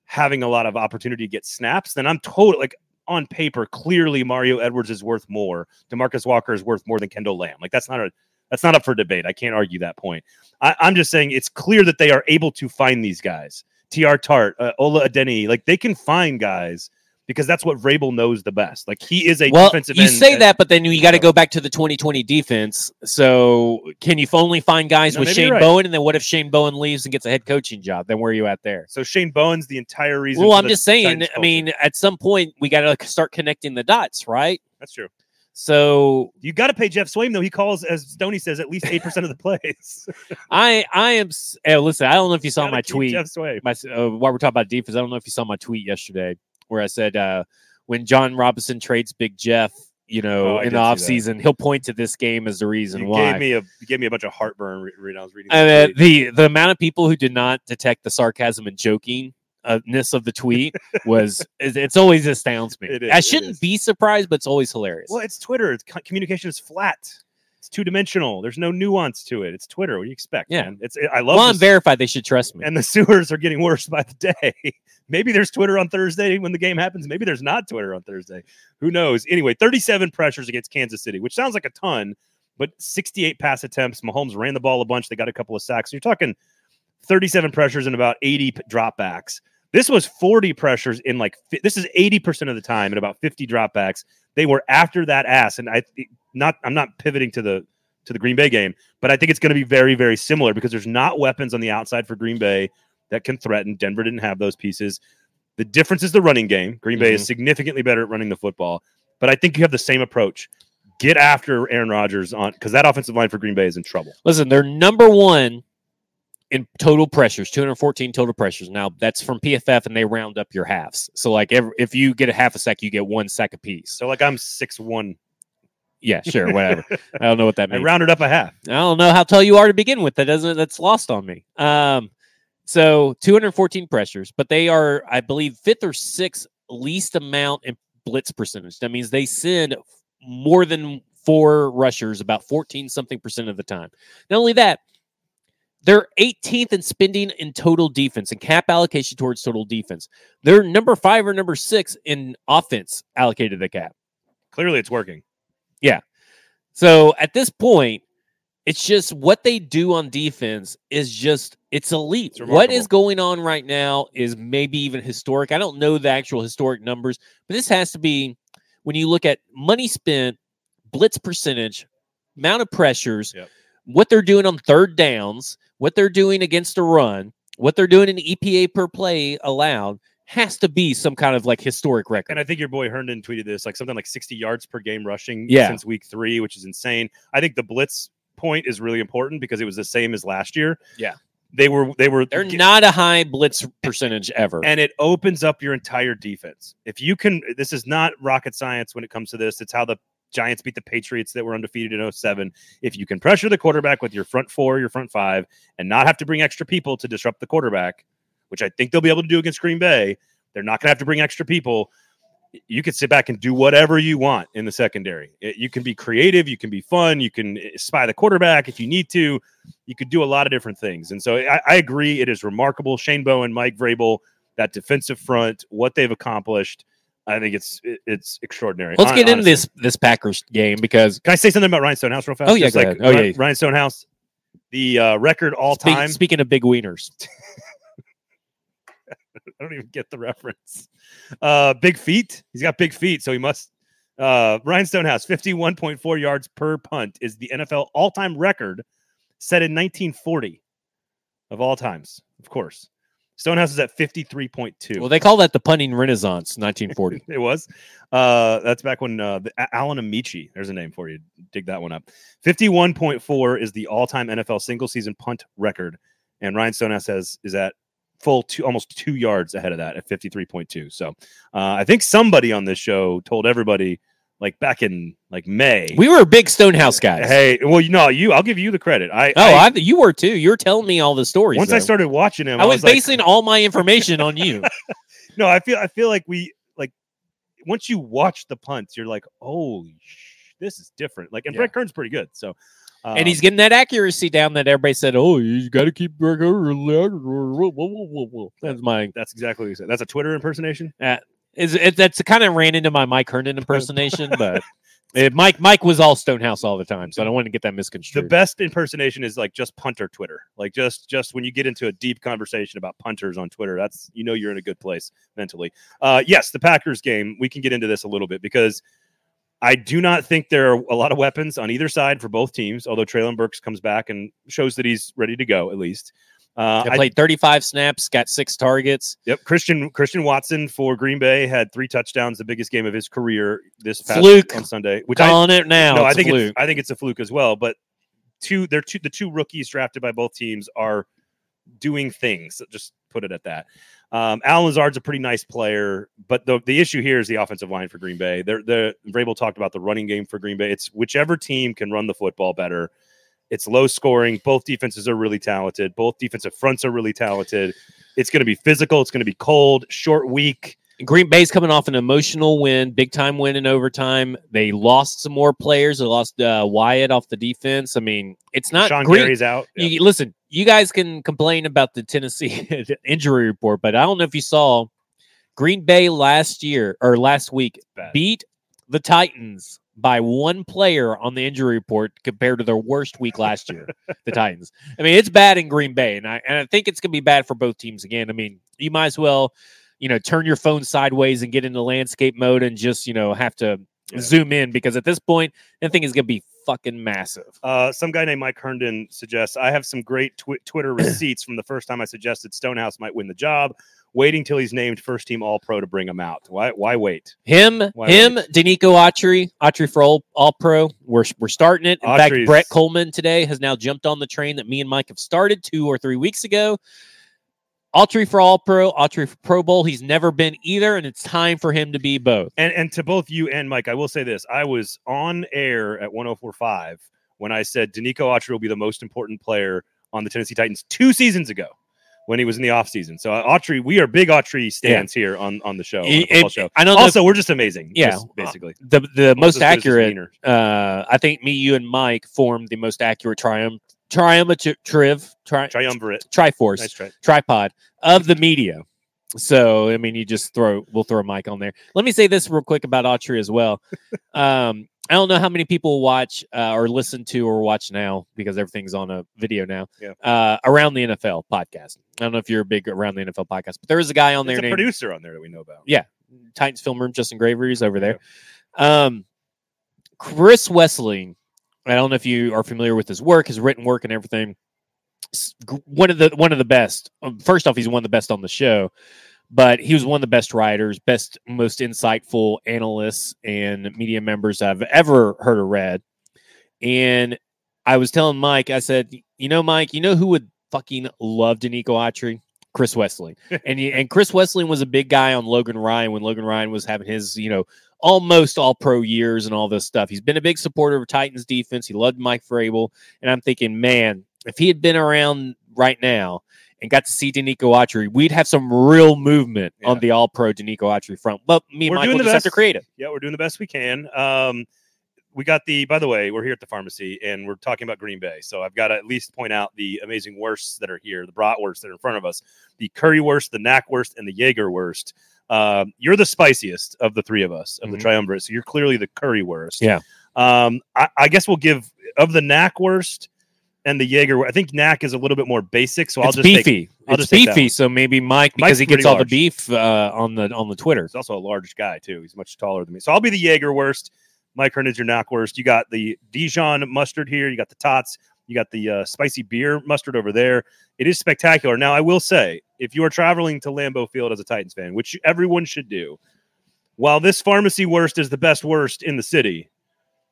having a lot of opportunity to get snaps then i'm totally like on paper clearly mario edwards is worth more. Demarcus walker is worth more than kendall lamb. Like that's not a that's not up for debate. I can't argue that point. I, i'm just saying it's clear that they are able to find these guys. Tr tart uh, Ola Adeniyi like they can find guys because that's what Vrabel knows the best. Like he is a well, defensive you say that, but then you got to go back to the 2020 defense. So, can you only find guys No, with Shane right. Bowen? And then what if Shane Bowen leaves and gets a head coaching job? Then where are you at there? So Shane Bowen's the entire reason. Well, I'm just saying. I mean, at some point, we got to start connecting the dots, right? that's true. So, You got to pay Jeff Swaim though. He calls, as Stoney says, at least eight percent of the plays. I I am. eh, listen, I don't know if you saw my tweet. Jeff Swaim. my uh, while we're talking about defense, I don't know if you saw my tweet yesterday where I said uh, when Jon Robinson trades Big Jeff, you know, Oh, in the offseason, he'll point to this game as the reason You why. gave me a gave me a bunch of heartburn when I was reading. Mean, tweet. the the amount of people who did not detect the sarcasm and joking uh, of the tweet was it's always astounds me. Is, I shouldn't be surprised, but it's always hilarious. well, it's Twitter. It's, communication is flat. It's two dimensional. There's no nuance to it. It's Twitter. What do you expect? Yeah. man? It's I love well, I'm verified. They should trust me. and the sewers are getting worse by the day. Maybe there's Twitter on Thursday when the game happens. Maybe there's not Twitter on Thursday. Who knows? Anyway, 37 pressures against Kansas City, which sounds like a ton, but 68 pass attempts. Mahomes ran the ball a bunch. They got a couple of sacks. So you're talking 37 pressures and about 80 p- dropbacks. This was 40 pressures in like this is 80% of the time and about 50 dropbacks. They were after that ass, and I not I'm not pivoting to the to the Green Bay game, but I think it's going to be very very similar because there's not weapons on the outside for Green Bay that can threaten. Denver didn't have those pieces. The difference is the running game. Green Bay is mm-hmm. significantly better at running the football, But I think you have the same approach. Get after Aaron Rodgers on because that offensive line for Green Bay is in trouble. Listen, they're number one in total pressures, 214 total pressures. Now that's from PFF, and they round up your halves. So like, every, if you get a half a sack, you get one sack apiece. So like I'm six one. Yeah, sure, whatever. I don't know what that means. I rounded up a half. I don't know how tall you are to begin with. That doesn't. That's lost on me. Um, so 214 pressures, but they are, I believe, fifth or sixth least amount in blitz percentage. That means they send more than four rushers about 14 something percent of the time. Not only that, they're 18th in spending in total defense and cap allocation towards total defense. They're number five or number six in offense allocated to the cap. Clearly, it's working. Yeah. So at this point, it's just what they do on defense is just it's elite. It's what is going on right now is maybe even historic. I don't know the actual historic numbers, but this has to be when you look at money spent, blitz percentage, amount of pressures, Yep. what they're doing on third downs, what they're doing against a run, what they're doing in EPA per play allowed has to be some kind of like historic record. And I think your boy Herndon tweeted this like something like 60 yards per game rushing Yeah. since week three, which is insane. I think the blitz point is really important because it was the same as last year. Yeah. They were they were They're not a high blitz percentage ever. and it opens up your entire defense. If you can, this is not rocket science when it comes to this. It's how the Giants beat the Patriots that were undefeated in 07. If you can pressure the quarterback with your front four, your front five, and not have to bring extra people to disrupt the quarterback, which I think they'll be able to do against Green Bay, they're not going to have to bring extra people. You can sit back and do whatever you want in the secondary. You can be creative, you can be fun, you can eh, spy the quarterback if you need to. You could do a lot of different things. And so I, I agree, it is remarkable. Shane Bowen, Mike Vrabel, that defensive front, what they've accomplished. I think it's it's extraordinary. Let's get into this this Packers game because Can I say something about Ryan Stonehouse real fast? Oh, yeah, like ahead. Oh, yeah. Ryan Stonehouse, the uh, record all speak- time. speaking of big wieners, I don't even get the reference. Uh, big feet. He's got big feet, so he must. Uh, Ryan Stonehouse, fifty-one point four yards per punt, is the NFL all-time record set in 1940 of all times. Of course, Stonehouse is at fifty-three point two. well, they call that the punting renaissance, 1940. It was. Uh, that's back when uh, the, Alan Amici. There's a name for you. Dig that one up. Fifty-one point four is the all-time NFL single-season punt record, and Ryan Stonehouse has is at full two, almost two yards ahead of that at fifty-three point two. So uh, I think somebody on this show told everybody, like back in like May. we were big Stonehouse guys. Hey, well, you know, you. I'll give you the credit. I. oh, I, I, you were too. You were telling me all the stories. once I started watching him, I was, like, basing all my information on you. no, I feel I feel like we like once you watch the punts, you're like, oh, sh- this is different. Like, and Yeah. Brett Kern's pretty good. So, um, and he's getting that accuracy down that everybody said, "Oh, you got to keep." That's my that's exactly what he said. That's a Twitter impersonation. Is it, that's kind of ran into my Mike Herndon impersonation, but it, Mike Mike was all Stonehouse all the time, so I don't want to get that misconstrued. The best impersonation is like just punter Twitter. Like just just when you get into a deep conversation about punters on Twitter, that's you know you're in a good place mentally. Uh, yes, the Packers game. We can get into this a little bit because I do not think there are a lot of weapons on either side for both teams. Although Treylon Burks comes back and shows that he's ready to go at least. Uh, They I played 35 snaps, got six targets. Yep, Christian Christian Watson for Green Bay had three touchdowns, the biggest game of his career this past Fluke. on Sunday. Which I Calling it now. no, I think it's I think it's a fluke as well. But two, they're two the two rookies drafted by both teams are doing things. Just put it at that. Um, Allen Lazard's a pretty nice player, but the the issue here is the offensive line for Green Bay. They're the Vrabel talked about the running game for Green Bay. It's whichever team can run the football better. It's low scoring. Both defenses are really talented. Both defensive fronts are really talented. It's going to be physical. It's going to be cold, short week. Green Bay's coming off an emotional win, big time win in overtime. They lost some more players. They lost uh, Wyatt off the defense. I mean, it's not Sean Green. Gary's out. Yeah. You, listen, you guys can complain about the Tennessee injury report, but I don't know if you saw Green Bay last year or last week beat the Titans by one player on the injury report compared to their worst week last year. the Titans. I mean, it's bad in Green Bay, and I and I think it's gonna be bad for both teams again. I mean, you might as well, you know, turn your phone sideways and get into landscape mode and just you know have to Yeah. zoom in because at this point, the thing is gonna be fucking massive. Uh, some guy named Mike Herndon suggests I have some great twi- Twitter receipts from the first time I suggested Stonehouse might win the job. Waiting till he's named first team All Pro to bring him out. Why? Why wait? Him, Why him, wait? Denico Autry, Autry for all, all pro. We're we're starting it. In fact, Brett Coleman today has now jumped on the train that me and Mike have started two or three weeks ago. Autry for all pro, Autry for Pro Bowl. He's never been either, and it's time for him to be both. And and to both you and Mike, I will say this: I was on air at 104.5 when I said Denico Autry will be the most important player on the Tennessee Titans two seasons ago when he was in the offseason. So uh, Autry, we are big Autry stands here on on the show. On the It- show. I know Also, we're just amazing. Yeah, just basically. the the most Almost as good as his accurate. Uh, I think me, you, and Mike formed the most accurate triumph triumph triv tri, triumvirate. triforce Nice try. tripod of the media. So I mean, you just throw we'll throw a mic on there. Let me say this real quick about Autry as well. um, I don't know how many people watch uh, or listen to or watch now because everything's on a video now. Yeah. Uh, around the NFL podcast. I don't know if you're a big around the NFL podcast, but there is a guy on There's there a producer on there that we know about. Yeah. Titans film room. Justin Gravery's over there. Um, Chris Wesseling. I don't know if you are familiar with his work, his written work, and everything. One of the one of the best. um, First off, he's one of the best on the show, but he was one of the best writers, best, most insightful analysts and media members I've ever heard or read. And I was telling Mike, I said, you know, Mike, you know who would fucking love Denico Autry? Chris Wesseling. and he, and Chris Wesseling was a big guy on Logan Ryan when Logan Ryan was having his, you know, almost all pro years and all this stuff. He's been a big supporter of Titans defense. He loved Mike Vrabel. And I'm thinking, man, if he had been around right now and got to see Denico Autry, we'd have some real movement on the all pro Denico Autry front. But me and We're doing will the have to best. create it. Yeah, we're doing the best we can. Um, we got the. By the way, we're here at the pharmacy, and we're talking about Green Bay. So I've got to at least point out the amazing wursts that are here, the bratwursts that are in front of us, the currywurst, the knack knackwurst, and the Jaegerwurst. Um, you're the spiciest of the three of us of Mhm. the triumvirate, so you're clearly the currywurst. Yeah. Um, I, I guess we'll give of the knackwurst and the Jaeger. I think knack is a little bit more basic, so I'll it's just take beefy. I'll it's just beefy. So maybe Mike, because Mike's he gets all the beef uh, on the on the Twitter. He's also a large guy too. He's much taller than me. So I'll be the Jaegerwurst. Mike Hearn is your knockwurst. You got the Dijon mustard here. You got the tots. You got the uh, spicy beer mustard over there. It is spectacular. Now I will say, if you are traveling to Lambeau Field as a Titans fan, which everyone should do, while this pharmacy wurst is the best wurst in the city,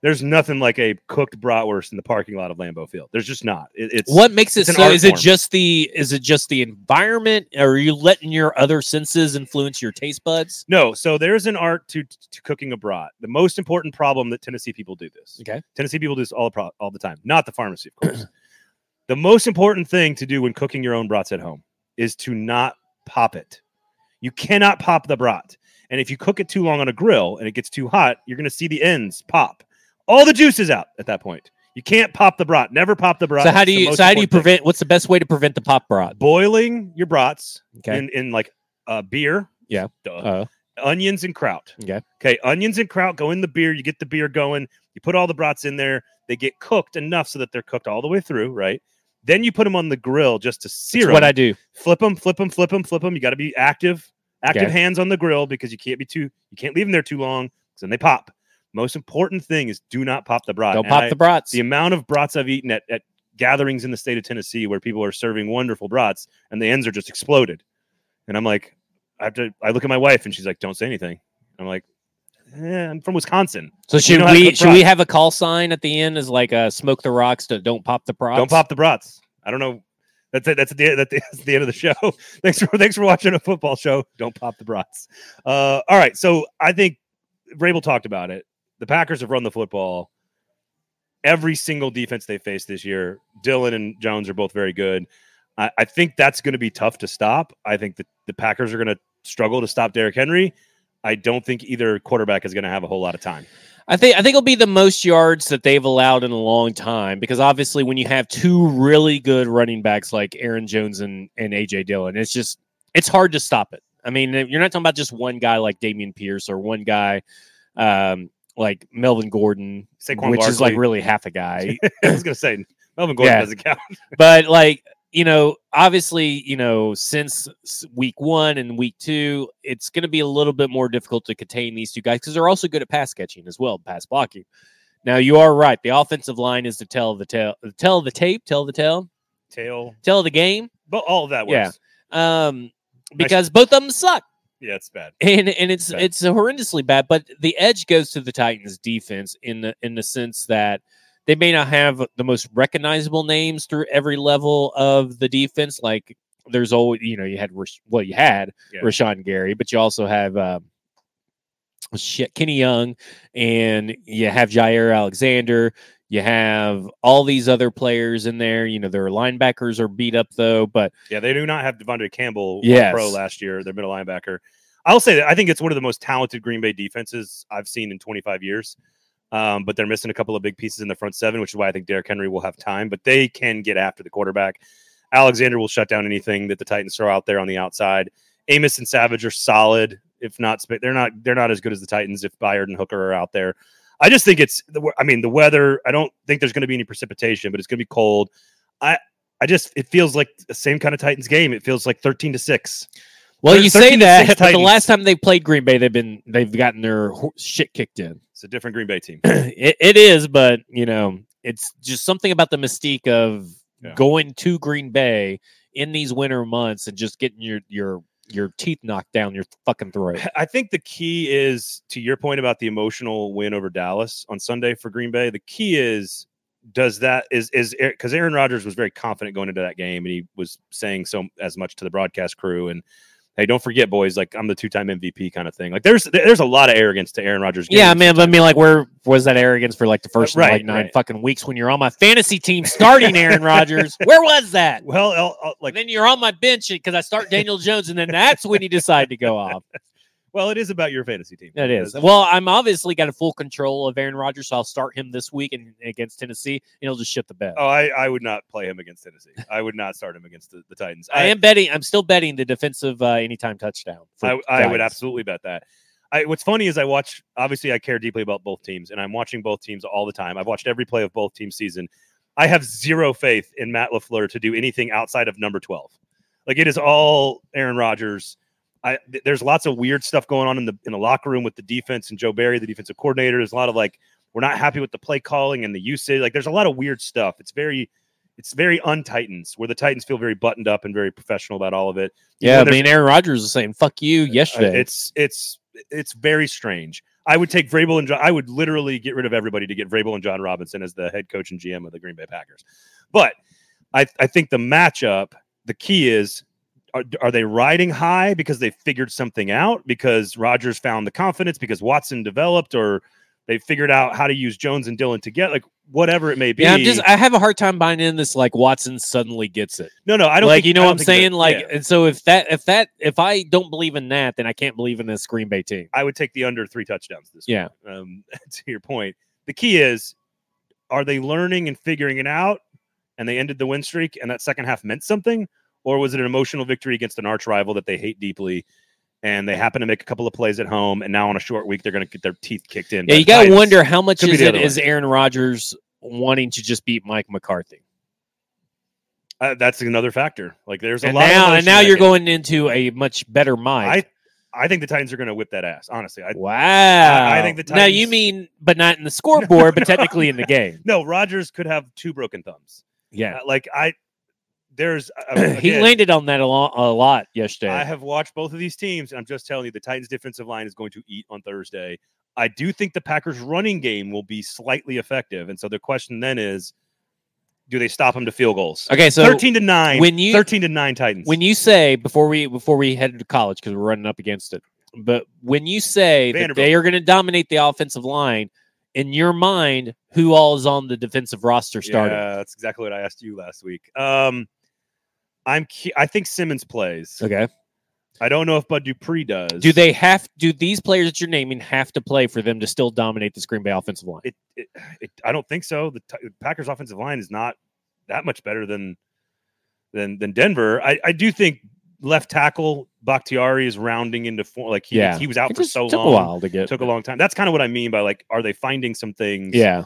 there's nothing like a cooked bratwurst in the parking lot of Lambeau Field. There's just not. It- it's What makes it so? Is it just the is it just the environment, or are you letting your other senses influence your taste buds? No, so there's an art to, to cooking a brat. The most important problem that Tennessee people do this. Okay. Tennessee people do this all the pro- all the time. Not the pharmacy, of course. the most important thing to do when cooking your own brats at home is to not pop it. You cannot pop the brat. And if you cook it too long on a grill and it gets too hot, you're going to see the ends pop. All the juice is out at that point. You can't pop the brat. Never pop the brat. So how do you so how do you important thing. prevent? What's the best way to prevent the pop broth? boiling your brats Okay. in, in like uh, beer? Yeah. Duh Uh, onions and kraut. Okay. Okay. Onions and kraut go in the beer. You get the beer going. You put all the brats in there. They get cooked enough so that they're cooked all the way through, right? Then you put them on the grill just to sear that's what I do. flip them, flip them, flip them, flip them. You got to be active, active Okay. hands on the grill because you can't be too, you can't leave them there too long because then they pop. Most important thing is do not pop the brat. Don't And pop I- the brats. the amount of brats I've eaten at, at gatherings in the state of Tennessee where people are serving wonderful brats and the ends are just exploded. And I'm like, I have to, I look at my wife and she's like, don't say anything. I'm like, eh, I'm from Wisconsin. So should we should we have a call sign at the end as like uh, smoke the rocks to don't pop the brats? Don't pop the brats. I don't know. That's it. That's the, that's the end of the show. thanks for thanks for watching a football show. Don't pop the brats. Uh, all right. So I think Vrabel talked about it. The Packers have run the football. Every single defense they faced this year, Dillon and Jones are both very good. I, I think that's going to be tough to stop. I think that the Packers are going to struggle to stop Derrick Henry. I don't think either quarterback is going to have a whole lot of time. I think I think it'll be the most yards that they've allowed in a long time because obviously when you have two really good running backs like Aaron Jones and, and AJ Dillon, it's just it's hard to stop it. I mean, you're not talking about just one guy like Dameon Pierce or one guy um, like Melvin Gordon, Saquon which is like really half a guy. I was going to say Melvin Gordon Yeah. doesn't count. but like you know obviously you know since week one and week two it's going to be a little bit more difficult to contain these two guys because they're also good at pass catching as well pass blocking now you are right the offensive line is to tell the tell tell the tape tell the tale, Tail, tell the game but all of that Yeah. works. um because both of them suck. Yeah, it's bad. and and it's Bad. it's horrendously bad. But the edge goes to the Titans defense in the in the sense that they may not have the most recognizable names through every level of the defense. Like there's always you know you had well you had Yeah. Rashan Gary, but you also have. Um, Shit, Kenny Young, and you have Jaire Alexander. You have all these other players in there. You know, their linebackers are beat up though, but Yeah, they do not have De'Vondre Campbell Yes. pro last year, their middle linebacker. I'll say that I think it's one of the most talented Green Bay defenses I've seen in 25 years. Um, but they're missing a couple of big pieces in the front seven, which is why I think Derrick Henry will have time. But they can get after the quarterback. Alexander will shut down anything that the Titans throw out there on the outside. Amos and Savage are solid, if not. They're not. They're not as good as the Titans if Byard and Hooker are out there. I just think it's. the I mean, the weather. I don't think there's going to be any precipitation, but it's going to be cold. I. I just. It feels like the same kind of Titans game. It feels like 13 to six. Well, you say that, but the last time they played Green Bay, they've been they've gotten their shit kicked in. It's a different Green Bay team. it, it is, but you know, it's just something about the mystique of Yeah. going to Green Bay in these winter months and just getting your your your teeth knocked down your fucking throat. I think the key is to your point about the emotional win over Dallas on Sunday for Green Bay. The key is does that is is because Aaron Rodgers was very confident going into that game, and he was saying so as much to the broadcast crew and. Hey, don't forget, boys! Like I'm the two-time MVP kind of thing. Like there's there's a lot of arrogance to Aaron Rodgers. Yeah, man, but I mean, like, where was that arrogance for like the first right, like nine right. fucking weeks when you're on my fantasy team starting Aaron Rodgers? Where was that? Well, I'll- I'll- like And then you're on my bench because I start Daniel Jones, and then that's when you decide to go off. Well, it is about your fantasy team. That is. Well, I'm obviously got a full control of Aaron Rodgers, so I'll start him this week and against Tennessee, and he'll just shit the bed. Oh, I, I would not play him against Tennessee. I would not start him against the, the Titans. I am betting. I'm still betting the defensive uh, anytime touchdown. I, I would absolutely bet that. I, what's funny is I watch. Obviously, I care deeply about both teams, and I'm watching both teams all the time. I've watched every play of both teams' season. I have zero faith in Matt Lafleur to do anything outside of number twelve. Like it is all Aaron Rodgers. I th- there's lots of weird stuff going on in the in the locker room with the defense and Joe Barry, the defensive coordinator. There's a lot of like we're not happy with the play calling and the usage. Like there's a lot of weird stuff. It's very it's very un-Titans where the Titans feel very buttoned up and very professional about all of it. Yeah, I mean, Aaron Rodgers was saying "fuck you" uh, yesterday. It's it's it's very strange. I would take Vrabel and Jon, I would literally get rid of everybody to get Vrabel and Jon Robinson as the head coach and GM of the Green Bay Packers. But I I think the matchup, the key is are, are they riding high because they figured something out because Rodgers found the confidence because Watson developed or they figured out how to use Jones and Dillon to get like whatever it may be. yeah, I'm just. I have a hard time buying in this. Like Watson suddenly gets it. no no I don't like think, you know what I'm think that- saying. Like, yeah. and so if that if that if I don't believe in that, then I can't believe in this Green Bay team. I would take the under three touchdowns this Yeah. Um, to your point, the key is are they learning and figuring it out and they ended the win streak and that second half meant something? Or was it an emotional victory against an arch rival that they hate deeply and they happen to make a couple of plays at home and now on a short week they're going to get their teeth kicked in? Yeah, you got to wonder how much Could is it is Aaron Rodgers wanting to just beat Mike McCarthy. Uh, that's another factor. Like there's a And lot now, and now you're game. going into a much better mind. I I think the Titans are going to whip that ass. Honestly, I wow. I think the now you mean, but not in the scoreboard, but technically in the game. no. Rodgers could have two broken thumbs. Yeah, Uh, like I, there's uh, he landed on that a lot, a lot yesterday. I have watched both of these teams, and I'm just telling you, the Titans' defensive line is going to eat on Thursday. I do think the Packers' running game will be slightly effective, and so the question then is, do they stop them to field goals? okay, so thirteen to nine. when you- thirteen to nine Titans. when you say before we before we headed to college because we're running up against it, but when you say that they are going to dominate the offensive line, in your mind, who all is on the defensive roster starting? yeah, that's exactly what I asked you last week. Um, I'm I think Simmons plays. Okay. I don't know if Bud Dupree does. Do they have? Do these players that you're naming have to play for them to still dominate the Green Bay offensive line? It, it, it I don't think so. The Ti- Packers' offensive line is not that much better than than than Denver. I, I do think left tackle Bakhtiari is rounding into form. Like he Yeah. he was out It for so took long. a while to get. Took a long time. That's kind of what I mean by like, are they finding some things? yeah,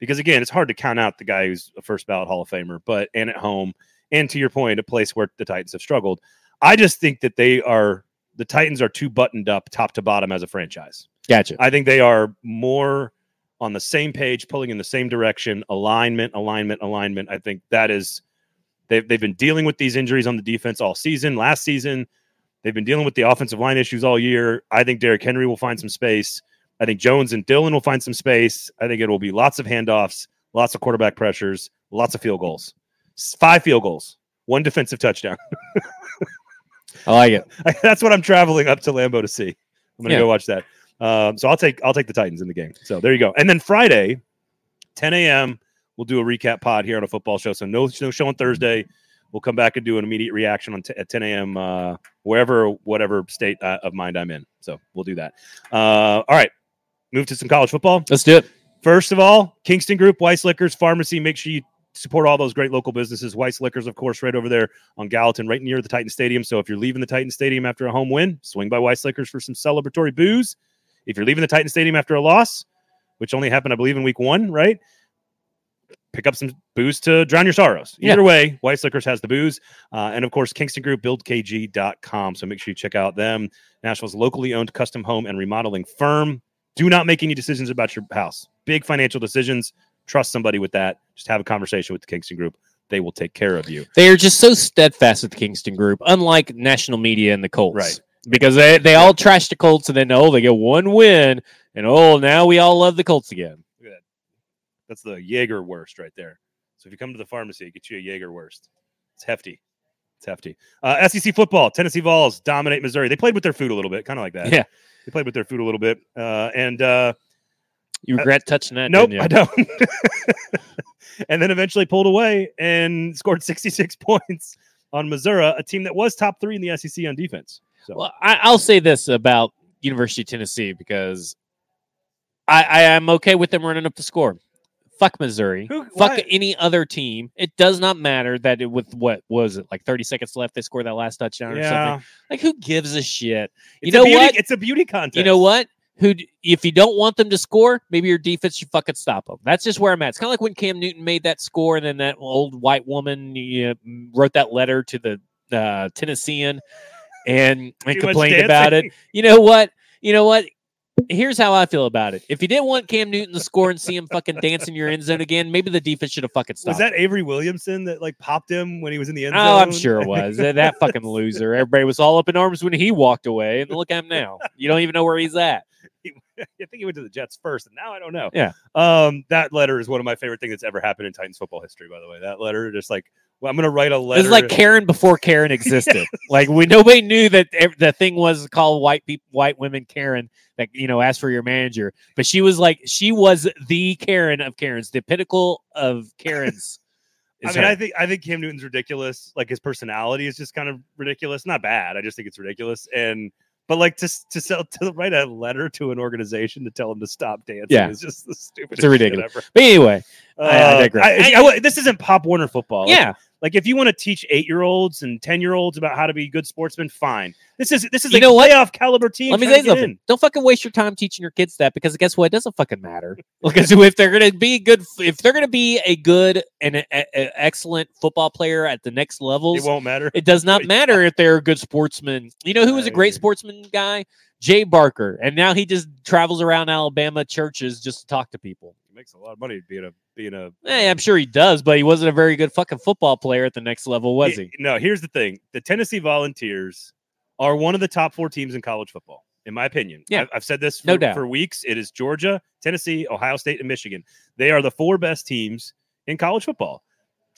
Because again, it's hard to count out the guy who's a first ballot Hall of Famer, but and at home, and to your point, a place where the Titans have struggled. I just think that they are the Titans are too buttoned up top to bottom as a franchise. gotcha. I think they are more on the same page, pulling in the same direction. Alignment, alignment, alignment. I think that is they've they've been dealing with these injuries on the defense all season. Last season, They've been dealing with the offensive line issues all year. I think Derrick Henry will find some space. I think Jones and Dillon will find some space. I think it will be lots of handoffs, lots of quarterback pressures, lots of field goals. Five field goals, one defensive touchdown. I like it. That's what I'm traveling up to Lambeau to see. I'm gonna Yeah. go watch that. Um, so I'll take I'll take the Titans in the game. So there you go. And then Friday, 10 a.m. We'll do a recap pod here on a football show. So no no show on Thursday. We'll come back and do an immediate reaction on t- at 10 a.m. Uh, wherever whatever state uh, of mind I'm in. So we'll do that. Uh, all right, move to some college football. Let's do it. First of all, Kingston Group, Weiss Liquors, Pharmacy. Make sure you support all those great local businesses. Weiss Liquors, of course, right over there on Gallatin, right near the Titan Stadium. So if you're leaving the Titan Stadium after a home win, swing by Weiss Liquors for some celebratory booze. If you're leaving the Titan Stadium after a loss, which only happened, I believe, in week one, right? Pick up some booze to drown your sorrows. Yeah. Either way, Weiss Liquors has the booze. Uh, and of course, Kingston Group, buildkg.com. So make sure you check out them. Nashville's locally owned custom home and remodeling firm. Do not make any decisions about your house. Big financial decisions. Trust somebody with that. Just have a conversation with the Kingston Group. They will take care of you. They are just so steadfast with the Kingston Group, unlike national media and the Colts. Right. Because they, they all trash the Colts and then, oh, they get one win. And, oh, now we all love the Colts again. That's the Jaeger wurst right there. So if you come to the pharmacy, get you a Jaeger wurst. It's hefty. It's hefty. Uh, SEC football. Tennessee Vols dominate Missouri. They played with their food a little bit, kind of like that. Yeah. They played with their food a little bit. Uh, and uh, You uh, regret touching that? nope, I don't. and then eventually pulled away and scored 66 points on Missouri, a team that was top three in the SEC on defense. So Well, I, I'll say this about University of Tennessee because I, I am okay with them running up the score. Fuck Missouri. Who- Fuck why- any other team. It does not matter that it, with what was it like 30 seconds left they scored that last touchdown or something. yeah, Like who gives a shit? You It's know a beauty, what? It's a beauty contest. You know what? Who if you don't want them to score, maybe your defense should fucking stop them. That's just where I'm at. It's kind of like when Cam Newton made that score, and then that old white woman you know, wrote that letter to the uh, Tennessean and, and complained about it. You know what? You know what? Here's how I feel about it. If you didn't want Cam Newton to score and see him fucking dance in your end zone again, maybe the defense should have fucking stopped. Was that Avery Williamson that like popped him when he was in the end zone? Oh, I'm sure it was. that, that fucking loser. Everybody was all up in arms when he walked away, and look at him now. You don't even know where he's at. I think he went to the Jets first, and now I don't know. Yeah. Um, that letter is one of my favorite things that's ever happened in Titans football history. By the way, that letter just like, well, I'm gonna write a letter. It was like Karen before Karen existed. Like we nobody knew that the thing was called white people, white women Karen. That you know, ask for your manager, but she was like she was the Karen of Karens, the pinnacle of Karens. I mean, her. I think I think Cam Newton's ridiculous. Like his personality is just kind of ridiculous. Not bad. I just think it's ridiculous. And but like to to sell to write a letter to an organization to tell them to stop dancing Yeah. is just the stupidest. It's ridiculous. ever. but anyway, I- I Uh, digress. I- I- I- this isn't Pop Warner football. Yeah, Like if you want to teach eight year olds and ten year olds about how to be good sportsmen, fine. This is this is You a know what? playoff caliber team. let me say something. in. Don't fucking waste your time teaching your kids that because guess what? It doesn't fucking matter. Because if they're gonna be good, if they're gonna be a good and a, a- excellent football player at the next level, It won't matter. It does not matter if they're a good sportsman. You know who was a great sportsman guy? Jay Barker. And now he just travels around Alabama churches just to talk to people. Makes a lot of money being a being a. Hey, I'm sure he does, but he wasn't a very good fucking football player at the next level, was he? No, here's the thing: the Tennessee Volunteers are one of the top four teams in college football, in my opinion. Yeah. I've, I've said this for, No doubt. for weeks. It is Georgia, Tennessee, Ohio State, and Michigan. They are the four best teams in college football.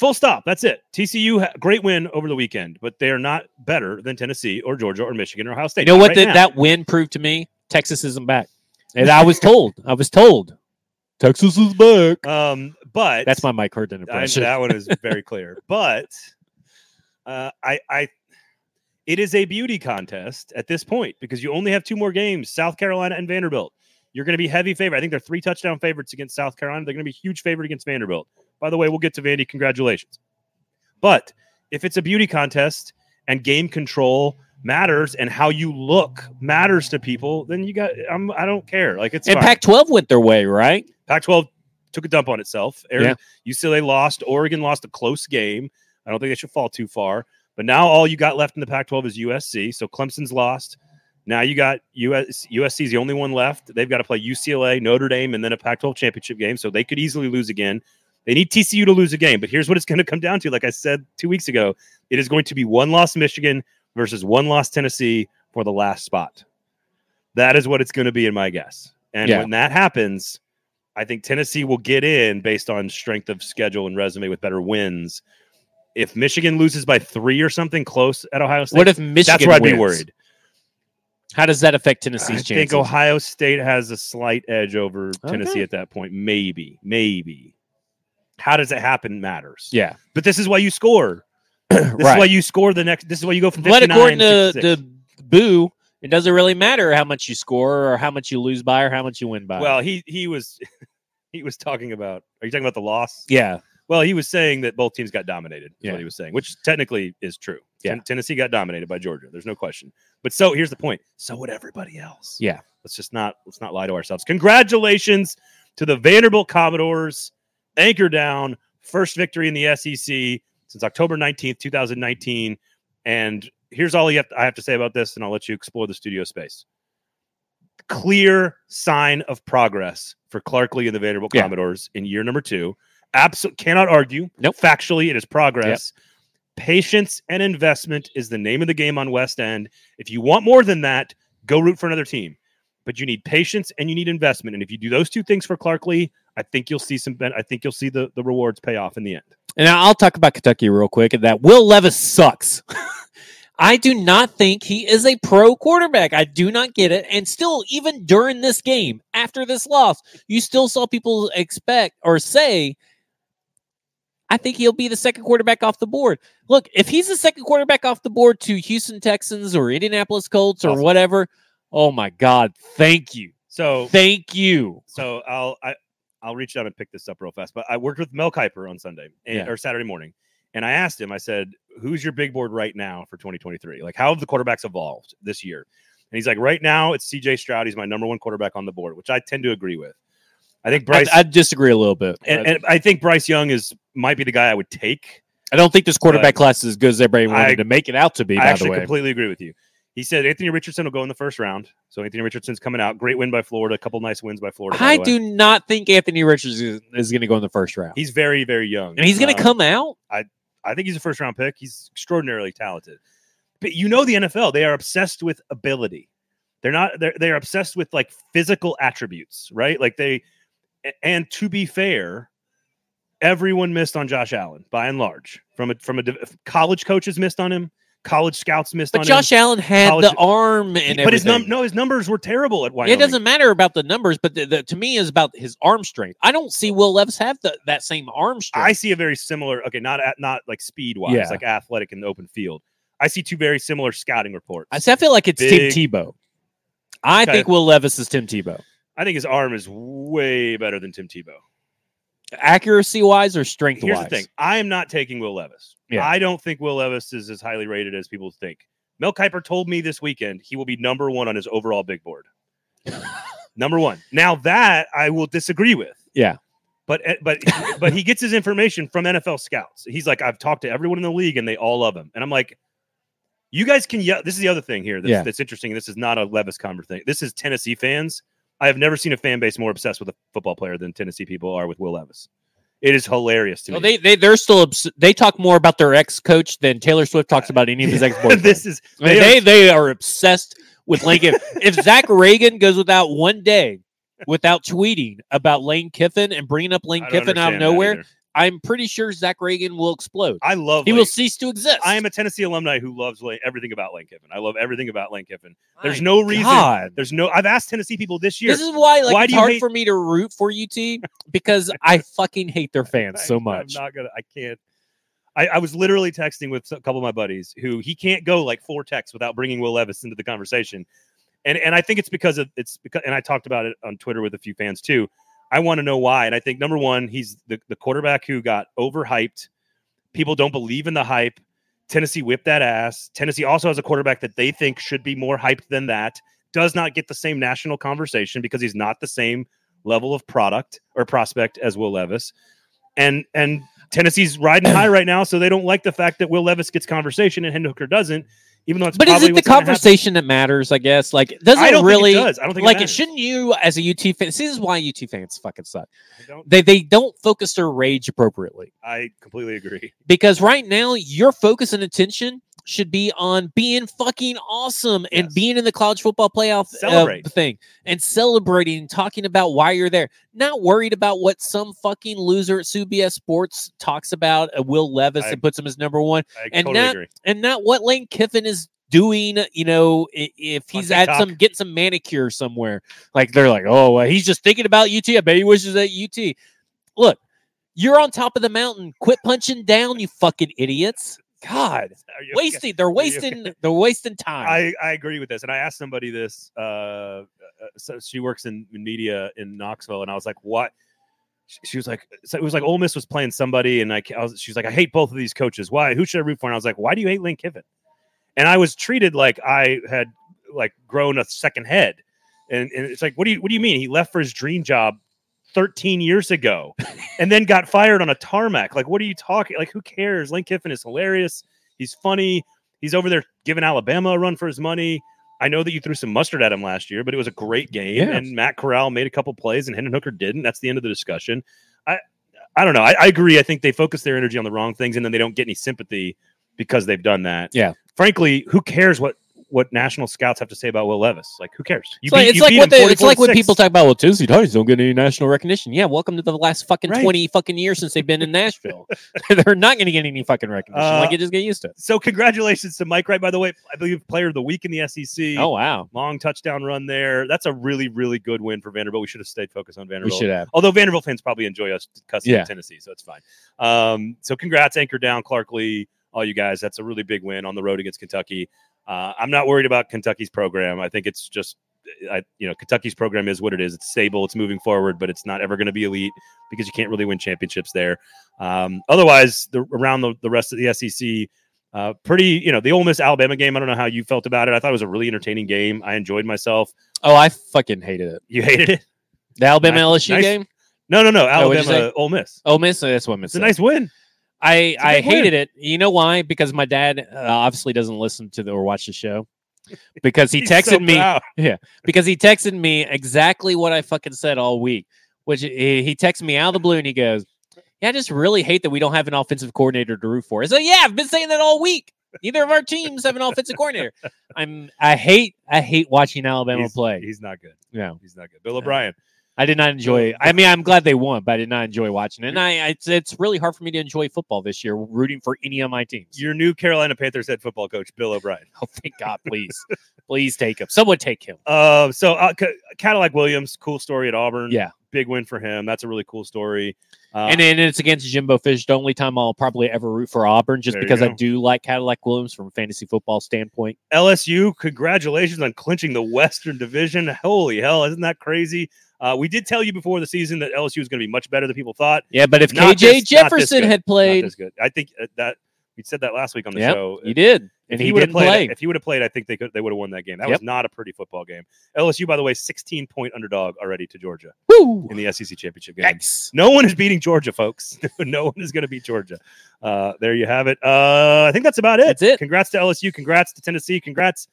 Full stop. That's it. TCU great win over the weekend, but they are not better than Tennessee or Georgia or Michigan or Ohio State. You know what right that that win proved to me? Texas isn't back. And I was told. I was told. Texas is back. Um, but That's my Mike I, impression. that one is very clear. But uh, I, I, it is a beauty contest at this point because you only have two more games: South Carolina and Vanderbilt. You're going to be heavy favorite. I think they're three touchdown favorites against South Carolina. They're going to be huge favorite against Vanderbilt. By the way, we'll get to Vandy. Congratulations. But if it's a beauty contest and game control matters and how you look matters to people, then you got. I'm, I don't care. Like it's and fine. Pac 12 went their way, right? Pac-12 took a dump on itself. Ari- Yeah. UCLA lost. Oregon lost a close game. I don't think they should fall too far. But now all you got left in the Pac-12 is USC. So Clemson's lost. Now you got US USC's the only one left. They've got to play UCLA, Notre Dame, and then a Pac-12 championship game. So they could easily lose again. They need TCU to lose a game. But here's what it's going to come down to. Like I said two weeks ago, it is going to be one loss Michigan, versus one loss Tennessee for the last spot. That is what it's going to be in my guess. And Yeah. when that happens, I think Tennessee will get in based on strength of schedule and resume with better wins. If Michigan loses by three or something close at Ohio State, What if Michigan? that's where I'd be worried. How does that affect Tennessee's I Tennessee's think? Ohio State has a slight edge over Tennessee at that point. Maybe, maybe. How does it happen matters. yeah, But this is why you score. This is why you score the next. This is why you go from But 59 according to the Boo, it doesn't really matter how much you score or how much you lose by or how much you win by. Well, he he was he was talking about. Are you talking about the loss? yeah, Well, he was saying that both teams got dominated. Is Yeah. what he was saying, which technically is true. Yeah. Ten- Tennessee got dominated by Georgia. There's no question. But so here's the point. So would everybody else. Yeah. Let's just not let's not lie to ourselves. Congratulations to the Vanderbilt Commodores. Anchor down. First victory in the SEC since October 19th, 2019. And here's all you have I have to say about this, and I'll let you explore the studio space. Clear sign of progress for Clark Lea and the Vanderbilt Yeah. Commodores in year number two. Absolutely cannot argue. Nope. Factually, it is progress. Patience and investment is the name of the game on West End. If you want more than that, go root for another team. But you need patience and you need investment. And if you do those two things for Clark Lea, I think you'll see some. I think you'll see the, the rewards pay off in the end. and I'll talk about Kentucky real quick. And that Will Levis sucks. I do not think he is a pro quarterback. I do not get it. And still, even during this game, after this loss, you still saw people expect or say, I think he'll be the second quarterback off the board. Look, if he's the second quarterback off the board to Houston Texans or Indianapolis Colts or Awesome. whatever, oh my God, thank you. So Thank you. So I'll I, I'll reach out and pick this up real fast. But I worked with Mel Kiper on Sunday and, Yeah. or Saturday morning, and I asked him. I said, "Who's your big board right now for 2023? Like, how have the quarterbacks evolved this year?" And he's like, "Right now, it's C.J. Stroud. He's my number one quarterback on the board, which I tend to agree with. I think Bryce, I disagree a little bit. and, and I think Bryce Young is might be the guy I would take. I don't think this quarterback class is as good as everybody wanted I- to make it out to be. I by the actually completely agree with you." He said Anthony Richardson will go in the first round. So Anthony Richardson's coming out. Great win by Florida. A couple nice wins by Florida. by I do not think Anthony Richardson is, is going to go in the first round, He's very, very young. and he's going to Um, come out. I think he's a first round pick. He's extraordinarily talented. But you know the NFL, they are obsessed with ability. They're not they're they're obsessed with like physical attributes, right? Like they and to be fair, everyone missed on Josh Allen by and large. From a from a college coaches missed on him, college scouts missed But on Josh him. Allen had college- the arm and but his num- no his numbers were terrible at Wyoming. It doesn't matter about the numbers, but the, the, to me is about his arm strength. I don't see Will Levis have the, that same arm strength. I see a very similar, okay, not at not like speed wise, Yeah. like athletic in the open field. I see two very similar scouting reports. I, see, I feel like it's Big- Tim Tebow. I Okay. think Will Levis is Tim Tebow. I think his arm is way better than Tim Tebow. Accuracy wise or strength Here's wise? the thing: I am not taking Will Levis. Yeah. I don't think Will Levis is as highly rated as people think. Mel Kiper told me this weekend he will be number one on his overall big board. number one. Now that I will disagree with. Yeah. But eh, but but he gets his information from NFL scouts. He's like, I've talked to everyone in the league and they all love him. And I'm like, you guys can yell. This is the other thing here that's, Yeah. that's interesting. This is not a Levis conver thing. This is Tennessee fans. I have never seen a fan base more obsessed with a football player than Tennessee people are with Will Levis. It is hilarious to Well, me. they they they're still obs- they talk more about their ex coach than Taylor Swift talks about any of his ex boyfriends. this is I mean, they they are- they are obsessed with Lane Kiffin. if Zach Reagan goes without one day without tweeting about Lane Kiffin and bringing up Lane Kiffin out of nowhere. I'm pretty sure Zach Reagan will explode. I love. He Lane. will cease to exist. I am a Tennessee alumni who loves Lane, everything about Lane Kiffin. I love everything about Lane Kiffin. There's My no reason. God. There's no. I've asked Tennessee people this year. This is why, like, Why it's do you hard hate- for me to root for UT because I fucking hate their fans so I'm- much. I'm not gonna. I can't. I, I was literally texting with a couple of my buddies who he can't go like four texts without bringing Will Levis into the conversation, and and I think it's because of it's because and I talked about it on Twitter with a few fans too. I want to know why, and I think number one, he's the the quarterback who got overhyped. People don't believe in the hype. Tennessee whipped that ass. Tennessee also has a quarterback that they think should be more hyped than that. Does not get the same national conversation because he's not the same level of product or prospect as Will Levis. And and Tennessee's riding high right now, so they don't like the fact that Will Levis gets conversation and Hendon Hooker doesn't, even though it's but is it the what's gonna happen. conversation that matters? I guess. Like, does I it don't really? think it does. I don't think like, it it shouldn't you as a UT fan? This is why UT fans fucking suck. They they don't focus their rage appropriately I completely agree. because right now your focus and attention should be on being fucking awesome and Yes. being in the college football playoff uh, thing and celebrating and talking about why you're there. Not worried about what some fucking loser at CBS Sports talks about, uh, Will Levis, I- and puts him as number one, I And totally not- agree. and not what Lane Kiffin is doing. You know, if he's at some getting some manicure somewhere, like they're like, oh, well, he's just thinking about UT. I bet he wishes at UT. Look, you're on top of the mountain. Quit punching down, you fucking idiots. God, you okay? wasting. They're wasting. They're wasting time. I, I agree with this, and I asked somebody this. Uh, uh, so she works in, in media in Knoxville, and I was like, "What?" She, she was like, so "It was like Ole Miss was playing somebody," and I, I was, she was like, "I hate both of these coaches. Why? Who should I root for?" And I was like, "Why do you hate Lane Kiffin?" And I was treated like I had like grown a second head, and, and it's like, "What do you What do you mean? He left for his dream job." 13 years ago and then got fired on a tarmac. Like, what are you talking? Like, who cares? Lane Kiffin is hilarious. He's funny. He's over there giving Alabama a run for his money. I know that you threw some mustard at him last year, but it was a great game. Yeah. And Matt Corral made a couple plays, and Hendon Hooker didn't. That's the end of the discussion. I, I don't know. I, I agree. I think they focus their energy on the wrong things, and then they don't get any sympathy because they've done that. Yeah. Frankly, who cares what what national scouts have to say about Will Levis? Like, who cares? You it's like, it's like beat what they, it's like when people talk about well, Tennessee Titans don't get any national recognition. Yeah, welcome to the last fucking Right. twenty fucking years since they've been in Nashville. They're not going to get any fucking recognition. Uh, like you just get used to it. So, congratulations to Mike Wright. By the way, I believe Player of the Week in the SEC. Oh wow, long touchdown run there. That's a really, really good win for Vanderbilt. We should have stayed focused on we Vanderbilt. should have. Although Vanderbilt fans probably enjoy us cussing Yeah. Tennessee, so it's fine. Um, so congrats, Anchor Down, Clark Lea, all you guys. That's a really big win on the road against Kentucky. Uh, I'm not worried about Kentucky's program. I think it's just, I, you know, Kentucky's program is what it is. It's stable, it's moving forward, but it's not ever going to be elite because you can't really win championships there. Um, otherwise, the, around the, the rest of the SEC, uh, pretty, you know, the Ole Miss Alabama game. I don't know how you felt about it. I thought it was a really entertaining game. I enjoyed myself. Oh, I fucking hated it. You hated it? The Alabama Nice- LSU nice- game. No, no, no. Oh, what'd you say? Alabama, Ole Miss. Oh, miss. That's what I missed. It's a nice win. I I win. hated it. You know why? Because my dad uh, obviously doesn't listen to the or watch the show. Because he texted so me. proud. because he texted me exactly what I fucking said all week. Which he, he texted me out of the blue and he goes, "Yeah, I just really hate that we don't have an offensive coordinator to root for." I said, "Yeah, I've been saying that all week. Neither of our teams have an offensive coordinator. I'm I hate I hate watching Alabama He's- play. He's not good. No, He's not good. Bill O'Brien. I did not enjoy. I mean, I'm glad they won, but I did not enjoy watching it. And I, it's, it's really hard for me to enjoy football this year, rooting for any of my teams. Your new Carolina Panthers head football coach, Bill O'Brien. Oh, thank God, please, please take him. Someone take him. Uh, so uh, C- Cadillac Williams, cool story at Auburn. Yeah. big win for him. That's a really cool story. Uh, and then it's against Jimbo Fish. The only time I'll probably ever root for Auburn, just because I do like Cadillac Williams from a fantasy football standpoint. LSU, congratulations on clinching the Western Division. Holy hell, isn't that crazy? Uh, we did tell you before the season that LSU was going to be much better than people thought. Yeah, but if Not KJ this- Jefferson had Not played, this good. I think uh, that we said that last week on the Yep, show. he did, If and he, would've didn't played, play. If he would have played, I think they could they would have won that game. That Yep. was not a pretty football game. LSU, by the way, 16 point underdog already to Georgia Woo! in the SEC championship game. Yikes. No one is beating Georgia, folks. no one is going to beat Georgia. Uh, there you have it. Uh, I think that's about it. That's it. Congrats to LSU. Congrats to Tennessee. Congrats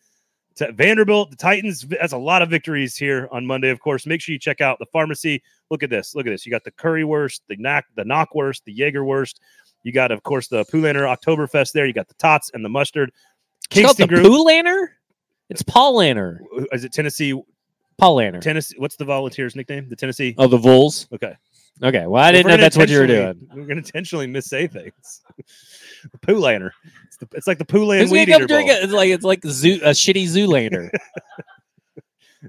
to Vanderbilt. The Titans. That's a lot of victories here on Monday. Of course, make sure you check out the pharmacy. Look at this. Look at this. You got the currywurst, the knack, the knockwurst, the Jaegerwurst. You got, of course, the Poolander Oktoberfest there. You got the tots and the mustard. It's called the Kingston. Poolander? It's Paulaner. Is it Tennessee? Paulaner. Tennessee. What's the Volunteers' nickname? The Tennessee. Oh, the Vols. Okay. Okay. Well, I didn't know that's what you were doing. We're going to intentionally missay things. the Poolander. It's, the, it's like the Who's weed gonna come drink it? It's like it's like zoo, a shitty Zoolander.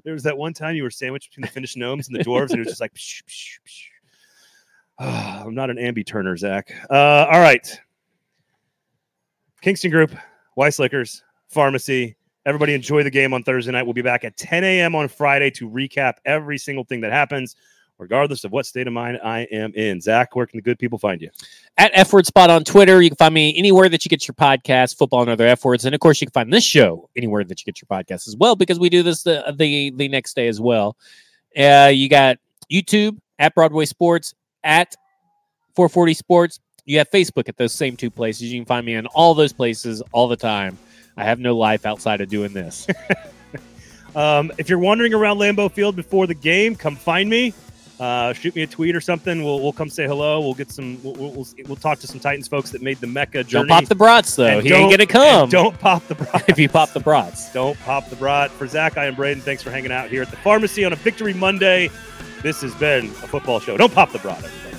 There was that one time you were sandwiched between the Finnish gnomes and the dwarves, and it was just like, psh, psh, psh. Ah, I'm not an ambi turner, Zach. Uh, all right. Kingston Group, Weiss Liquors, Pharmacy. Everybody enjoy the game on Thursday night. We'll be back at 10 a.m. on Friday to recap every single thing that happens, regardless of what state of mind I am in. Zach, where can the good people find you? At F Word Spot on Twitter. You can find me anywhere that you get your podcast, football and other F words. And of course, you can find this show anywhere that you get your podcast as well, because we do this the the, the next day as well. Uh, you got YouTube at Broadway Sports, at 440 Sports. You have Facebook at those same two places. You can find me in all those places all the time. I have no life outside of doing this. Um, if you're wandering around Lambeau Field before the game, come find me. Uh, shoot me a tweet or something. We'll we'll come say hello. We'll get some. We'll we'll, we'll talk to some Titans folks that made the Mecca journey. Don't pop the brats though. And He ain't gonna come Don't pop the brat. if you pop the brats. don't pop the brat. For Zach, I am Braden. Thanks for hanging out here at the pharmacy on a Victory Monday. This has been a football show. Don't pop the brat, everybody.